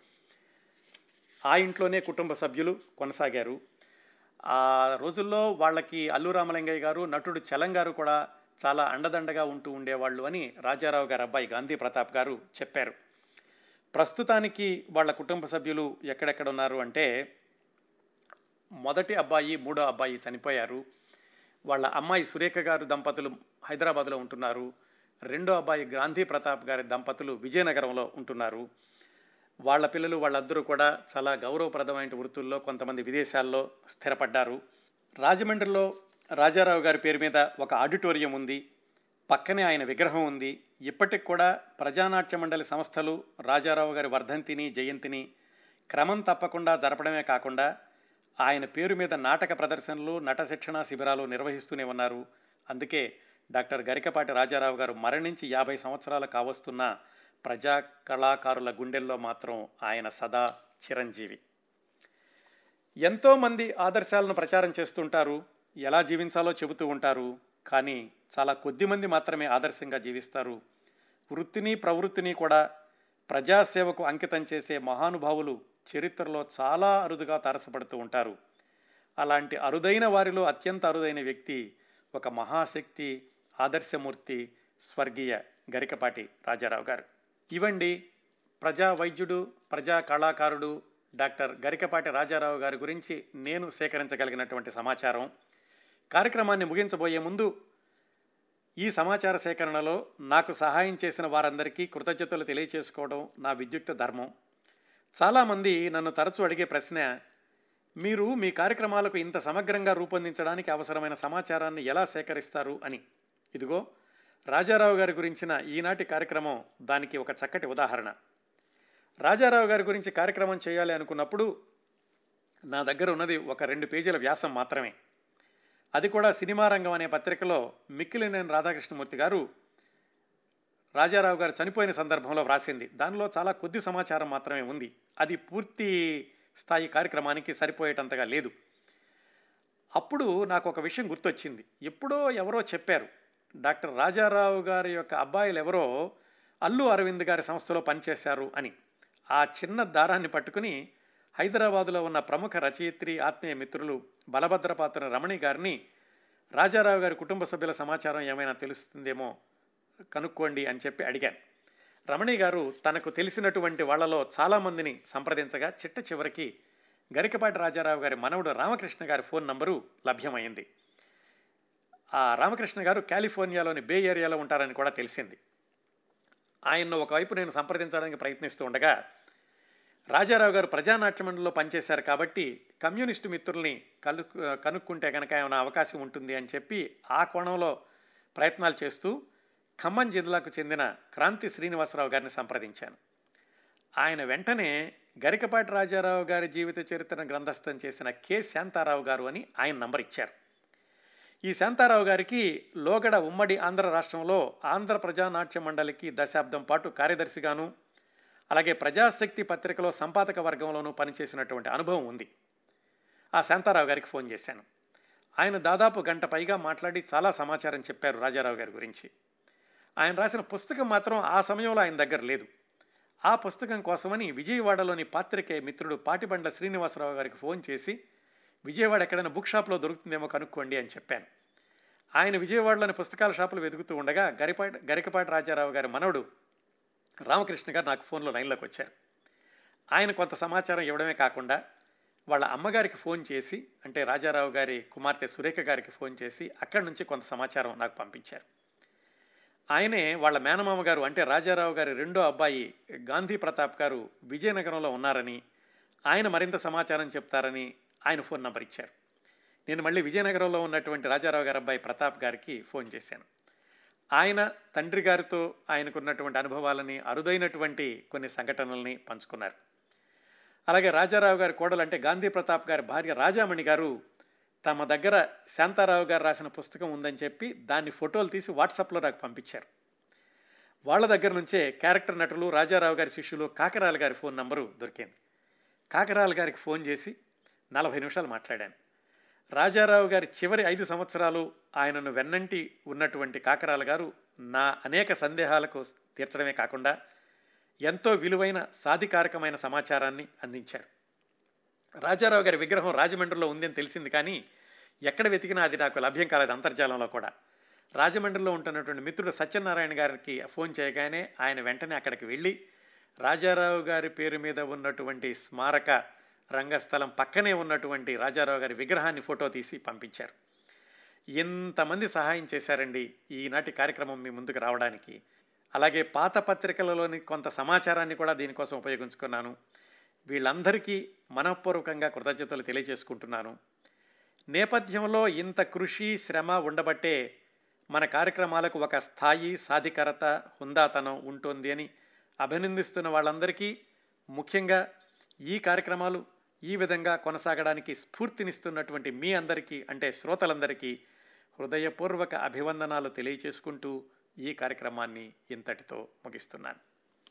ఆ ఇంట్లోనే కుటుంబ సభ్యులు కొనసాగారు. ఆ రోజుల్లో వాళ్ళకి అల్లు రామలింగయ్య గారు నటుడు చలం గారు కూడా చాలా అండదండగా ఉంటూ ఉండేవాళ్ళు అని రాజారావు గారి అబ్బాయి గాంధీ ప్రతాప్ గారు చెప్పారు. ప్రస్తుతానికి వాళ్ళ కుటుంబ సభ్యులు ఎక్కడెక్కడ ఉన్నారు అంటే మొదటి అబ్బాయి మూడో అబ్బాయి చనిపోయారు. వాళ్ళ అమ్మాయి సురేఖ గారు దంపతులు హైదరాబాద్లో ఉంటున్నారు. రెండో అబ్బాయి గాంధీ ప్రతాప్ గారి దంపతులు విజయనగరంలో ఉంటున్నారు. వాళ్ళ పిల్లలు వాళ్ళందరూ కూడా చాలా గౌరవప్రదమైన వృత్తుల్లో కొంతమంది విదేశాల్లో స్థిరపడ్డారు. రాజమండ్రిలో రాజారావు గారి పేరు మీద ఒక ఆడిటోరియం ఉంది. పక్కనే ఆయన విగ్రహం ఉంది. ఇప్పటికి కూడా ప్రజానాట్య మండలి సంస్థలు రాజారావు గారి వర్ధంతిని జయంతిని క్రమం తప్పకుండా జరపడమే కాకుండా ఆయన పేరు మీద నాటక ప్రదర్శనలు నట శిక్షణ శిబిరాలు నిర్వహిస్తూనే ఉన్నారు. అందుకే డాక్టర్ గరికపాటి రాజారావు గారు మరణించి యాభై సంవత్సరాలు కావస్తున్న ప్రజా కళాకారుల గుండెల్లో మాత్రం ఆయన సదా చిరంజీవి. ఎంతోమంది ఆదర్శాలను ప్రచారం చేస్తుంటారు. ఎలా జీవించాలో చెబుతూ ఉంటారు కానీ చాలా కొద్దిమంది మాత్రమే ఆదర్శంగా జీవిస్తారు. వృత్తిని ప్రవృత్తిని కూడా ప్రజాసేవకు అంకితం చేసే మహానుభావులు చరిత్రలో చాలా అరుదుగా తారసపడుతూ ఉంటారు. అలాంటి అరుదైన వారిలో అత్యంత అరుదైన వ్యక్తి ఒక మహాశక్తి ఆదర్శమూర్తి స్వర్గీయ గరికపాటి రాజారావు గారు. ఇవండి ప్రజా వైద్యుడు ప్రజా కళాకారుడు డాక్టర్ గరికపాటి రాజారావు గారి గురించి నేను సేకరించగలిగినటువంటి సమాచారం. కార్యక్రమాన్ని ముగించబోయే ముందు ఈ సమాచార సేకరణలో నాకు సహాయం చేసిన వారందరికీ కృతజ్ఞతలు తెలియచేసుకోవడం నా విద్యుక్త ధర్మం. చాలామంది నన్ను తరచూ అడిగే ప్రశ్న మీరు మీ కార్యక్రమాలకు ఇంత సమగ్రంగా రూపొందించడానికి అవసరమైన సమాచారాన్ని ఎలా సేకరిస్తారు అని. ఇదిగో రాజారావు గారి గురించిన ఈనాటి కార్యక్రమం దానికి ఒక చక్కటి ఉదాహరణ. రాజారావు గారి గురించి కార్యక్రమం చేయాలి అనుకున్నప్పుడు నా దగ్గర ఉన్నది ఒక రెండు పేజీల వ్యాసం మాత్రమే. అది కూడా సినిమా రంగం అనే పత్రికలో మిక్కిలినేని రాధాకృష్ణమూర్తి గారు రాజారావు గారు చనిపోయిన సందర్భంలో వ్రాసింది. దానిలో చాలా కొద్ది సమాచారం మాత్రమే ఉంది. అది పూర్తి స్థాయి కార్యక్రమానికి సరిపోయేటంతగా లేదు. అప్పుడు నాకు ఒక విషయం గుర్తొచ్చింది. ఎప్పుడో ఎవరో చెప్పారు. డాక్టర్ రాజారావు గారి యొక్క అబ్బాయిలు ఎవరో అల్లు అరవింద్ గారి సంస్థలో పనిచేశారు అని. ఆ చిన్న దారాన్ని పట్టుకుని హైదరాబాదులో ఉన్న ప్రముఖ రచయిత్రి ఆత్మీయ మిత్రులు బలభద్రపాత్ర రమణి గారిని రాజారావు గారి కుటుంబ సభ్యుల సమాచారం ఏమైనా తెలుస్తుందేమో కనుక్కోండి అని చెప్పి అడిగాను. రమణి గారు తనకు తెలిసినటువంటి వాళ్ళలో చాలామందిని సంప్రదించగా చిట్ట చివరికి గరికపాటి రాజారావు గారి మనవుడు రామకృష్ణ గారి ఫోన్ నంబరు లభ్యమైంది. ఆ రామకృష్ణ గారు కాలిఫోర్నియాలోని బే ఏరియాలో ఉంటారని కూడా తెలిసింది. ఆయన్ను ఒకవైపు నేను సంప్రదించడానికి ప్రయత్నిస్తూ ఉండగా రాజారావు గారు ప్రజానాట్యమండలిలో పనిచేశారు కాబట్టి కమ్యూనిస్టు మిత్రుల్ని కలు కనుక్కుంటే కనుక ఏమైనా అవకాశం ఉంటుంది అని చెప్పి ఆ కోణంలో ప్రయత్నాలు చేస్తూ ఖమ్మం జిల్లాకు చెందిన క్రాంతి శ్రీనివాసరావు గారిని సంప్రదించాను. ఆయన వెంటనే గరికపాటి రాజారావు గారి జీవిత చరిత్రను గ్రంథస్థం చేసిన కె. శాంతారావు గారు అని ఆయన నంబర్ ఇచ్చారు. ఈ శాంతారావు గారికి లోగడ ఉమ్మడి ఆంధ్ర రాష్ట్రంలో ఆంధ్ర ప్రజానాట్య మండలికి దశాబ్దం పాటు కార్యదర్శిగాను అలాగే ప్రజాశక్తి పత్రికలో సంపాదక వర్గంలోనూ పనిచేసినటువంటి అనుభవం ఉంది. ఆ శాంతారావు గారికి ఫోన్ చేశాను. ఆయన దాదాపు గంట పైగా మాట్లాడి చాలా సమాచారం చెప్పారు రాజారావు గారి గురించి. ఆయన రాసిన పుస్తకం మాత్రం ఆ సమయంలో ఆయన దగ్గర లేదు. ఆ పుస్తకం కోసమని విజయవాడలోని పాత్రికేయ మిత్రుడు పాటిబండ్ల శ్రీనివాసరావు గారికి ఫోన్ చేసి విజయవాడ ఎక్కడైనా బుక్ షాప్లో దొరుకుతుందేమో కనుక్కోండి అని చెప్పాను. ఆయన విజయవాడలోని పుస్తకాల షాపులు వెతుకుతూ ఉండగా గరిపాటి గరికపాటి రాజారావు గారి మనవడు రామకృష్ణ గారు నాకు ఫోన్లో లైన్లోకి వచ్చారు. ఆయన కొంత సమాచారం ఇవ్వడమే కాకుండా వాళ్ళ అమ్మగారికి ఫోన్ చేసి అంటే రాజారావు గారి కుమార్తె సురేఖ గారికి ఫోన్ చేసి అక్కడి నుంచి కొంత సమాచారం నాకు పంపించారు. ఆయనే వాళ్ళ మేనమామ గారు అంటే రాజారావు గారి రెండో అబ్బాయి గాంధీ ప్రతాప్ గారు విజయనగరంలో ఉన్నారని ఆయన మరింత సమాచారం చెప్తారని ఆయన ఫోన్ నంబర్ ఇచ్చారు. నేను మళ్ళీ విజయనగరంలో ఉన్నటువంటి రాజారావు గారి అబ్బాయి ప్రతాప్ గారికి ఫోన్ చేశాను. ఆయన తండ్రి గారితో ఆయనకున్నటువంటి అనుభవాలని అరుదైనటువంటి కొన్ని సంఘటనల్ని పంచుకున్నారు. అలాగే రాజారావు గారి కోడలు అంటే గాంధీ ప్రతాప్ గారి భార్య రాజామణి గారు తమ దగ్గర శాంతారావు గారు రాసిన పుస్తకం ఉందని చెప్పి దాన్ని ఫోటోలు తీసి వాట్సాప్లో నాకు పంపించారు. వాళ్ళ దగ్గర నుంచే క్యారెక్టర్ నటులు రాజారావు గారి శిష్యులు కాకరాల గారి ఫోన్ నంబరు దొరికింది. కాకరాల గారికి ఫోన్ చేసి నలభై నిమిషాలు మాట్లాడాను. రాజారావు గారి చివరి ఐదు సంవత్సరాలు ఆయనను వెన్నంటి ఉన్నటువంటి కాకరాల గారు నా అనేక సందేహాలకు తీర్చడమే కాకుండా ఎంతో విలువైన సాధికారకమైన సమాచారాన్ని అందించారు. రాజారావు గారి విగ్రహం రాజమండ్రిలో ఉందని తెలిసింది కానీ ఎక్కడ వెతికినా అది నాకు లభ్యం కాలేదు అంతర్జాలంలో కూడా. రాజమండ్రిలో ఉంటున్నటువంటి మిత్రుడు సత్యనారాయణ గారికి ఫోన్ చేయగానే ఆయన వెంటనే అక్కడికి వెళ్ళి రాజారావు గారి పేరు మీద ఉన్నటువంటి స్మారక రంగస్థలం పక్కనే ఉన్నటువంటి రాజారావు గారి విగ్రహాన్ని ఫోటో తీసి పంపించారు. ఎంతమంది సహాయం చేశారండి ఈనాటి కార్యక్రమం మీ ముందుకు రావడానికి? అలాగే పాత పత్రికలలోని కొంత సమాచారాన్ని కూడా దీనికోసం ఉపయోగించుకున్నాను. వీళ్ళందరికీ మనఃపూర్వకంగా కృతజ్ఞతలు తెలియజేసుకుంటున్నాను. నేపథ్యంలో ఇంత కృషి శ్రమ ఉండబట్టే మన కార్యక్రమాలకు ఒక స్థాయి సాధికారత హుందాతనం ఉంటుంది అని అభినందిస్తున్న వాళ్ళందరికీ ముఖ్యంగా ఈ కార్యక్రమాలు ఈ విధంగా కొనసాగడానికి స్ఫూర్తినిస్తున్నటువంటి మీ అందరికీ అంటే శ్రోతలందరికీ హృదయపూర్వక అభివందనాలు తెలియచేసుకుంటూ ఈ కార్యక్రమాన్ని ఇంతటితో ముగిస్తున్నాను.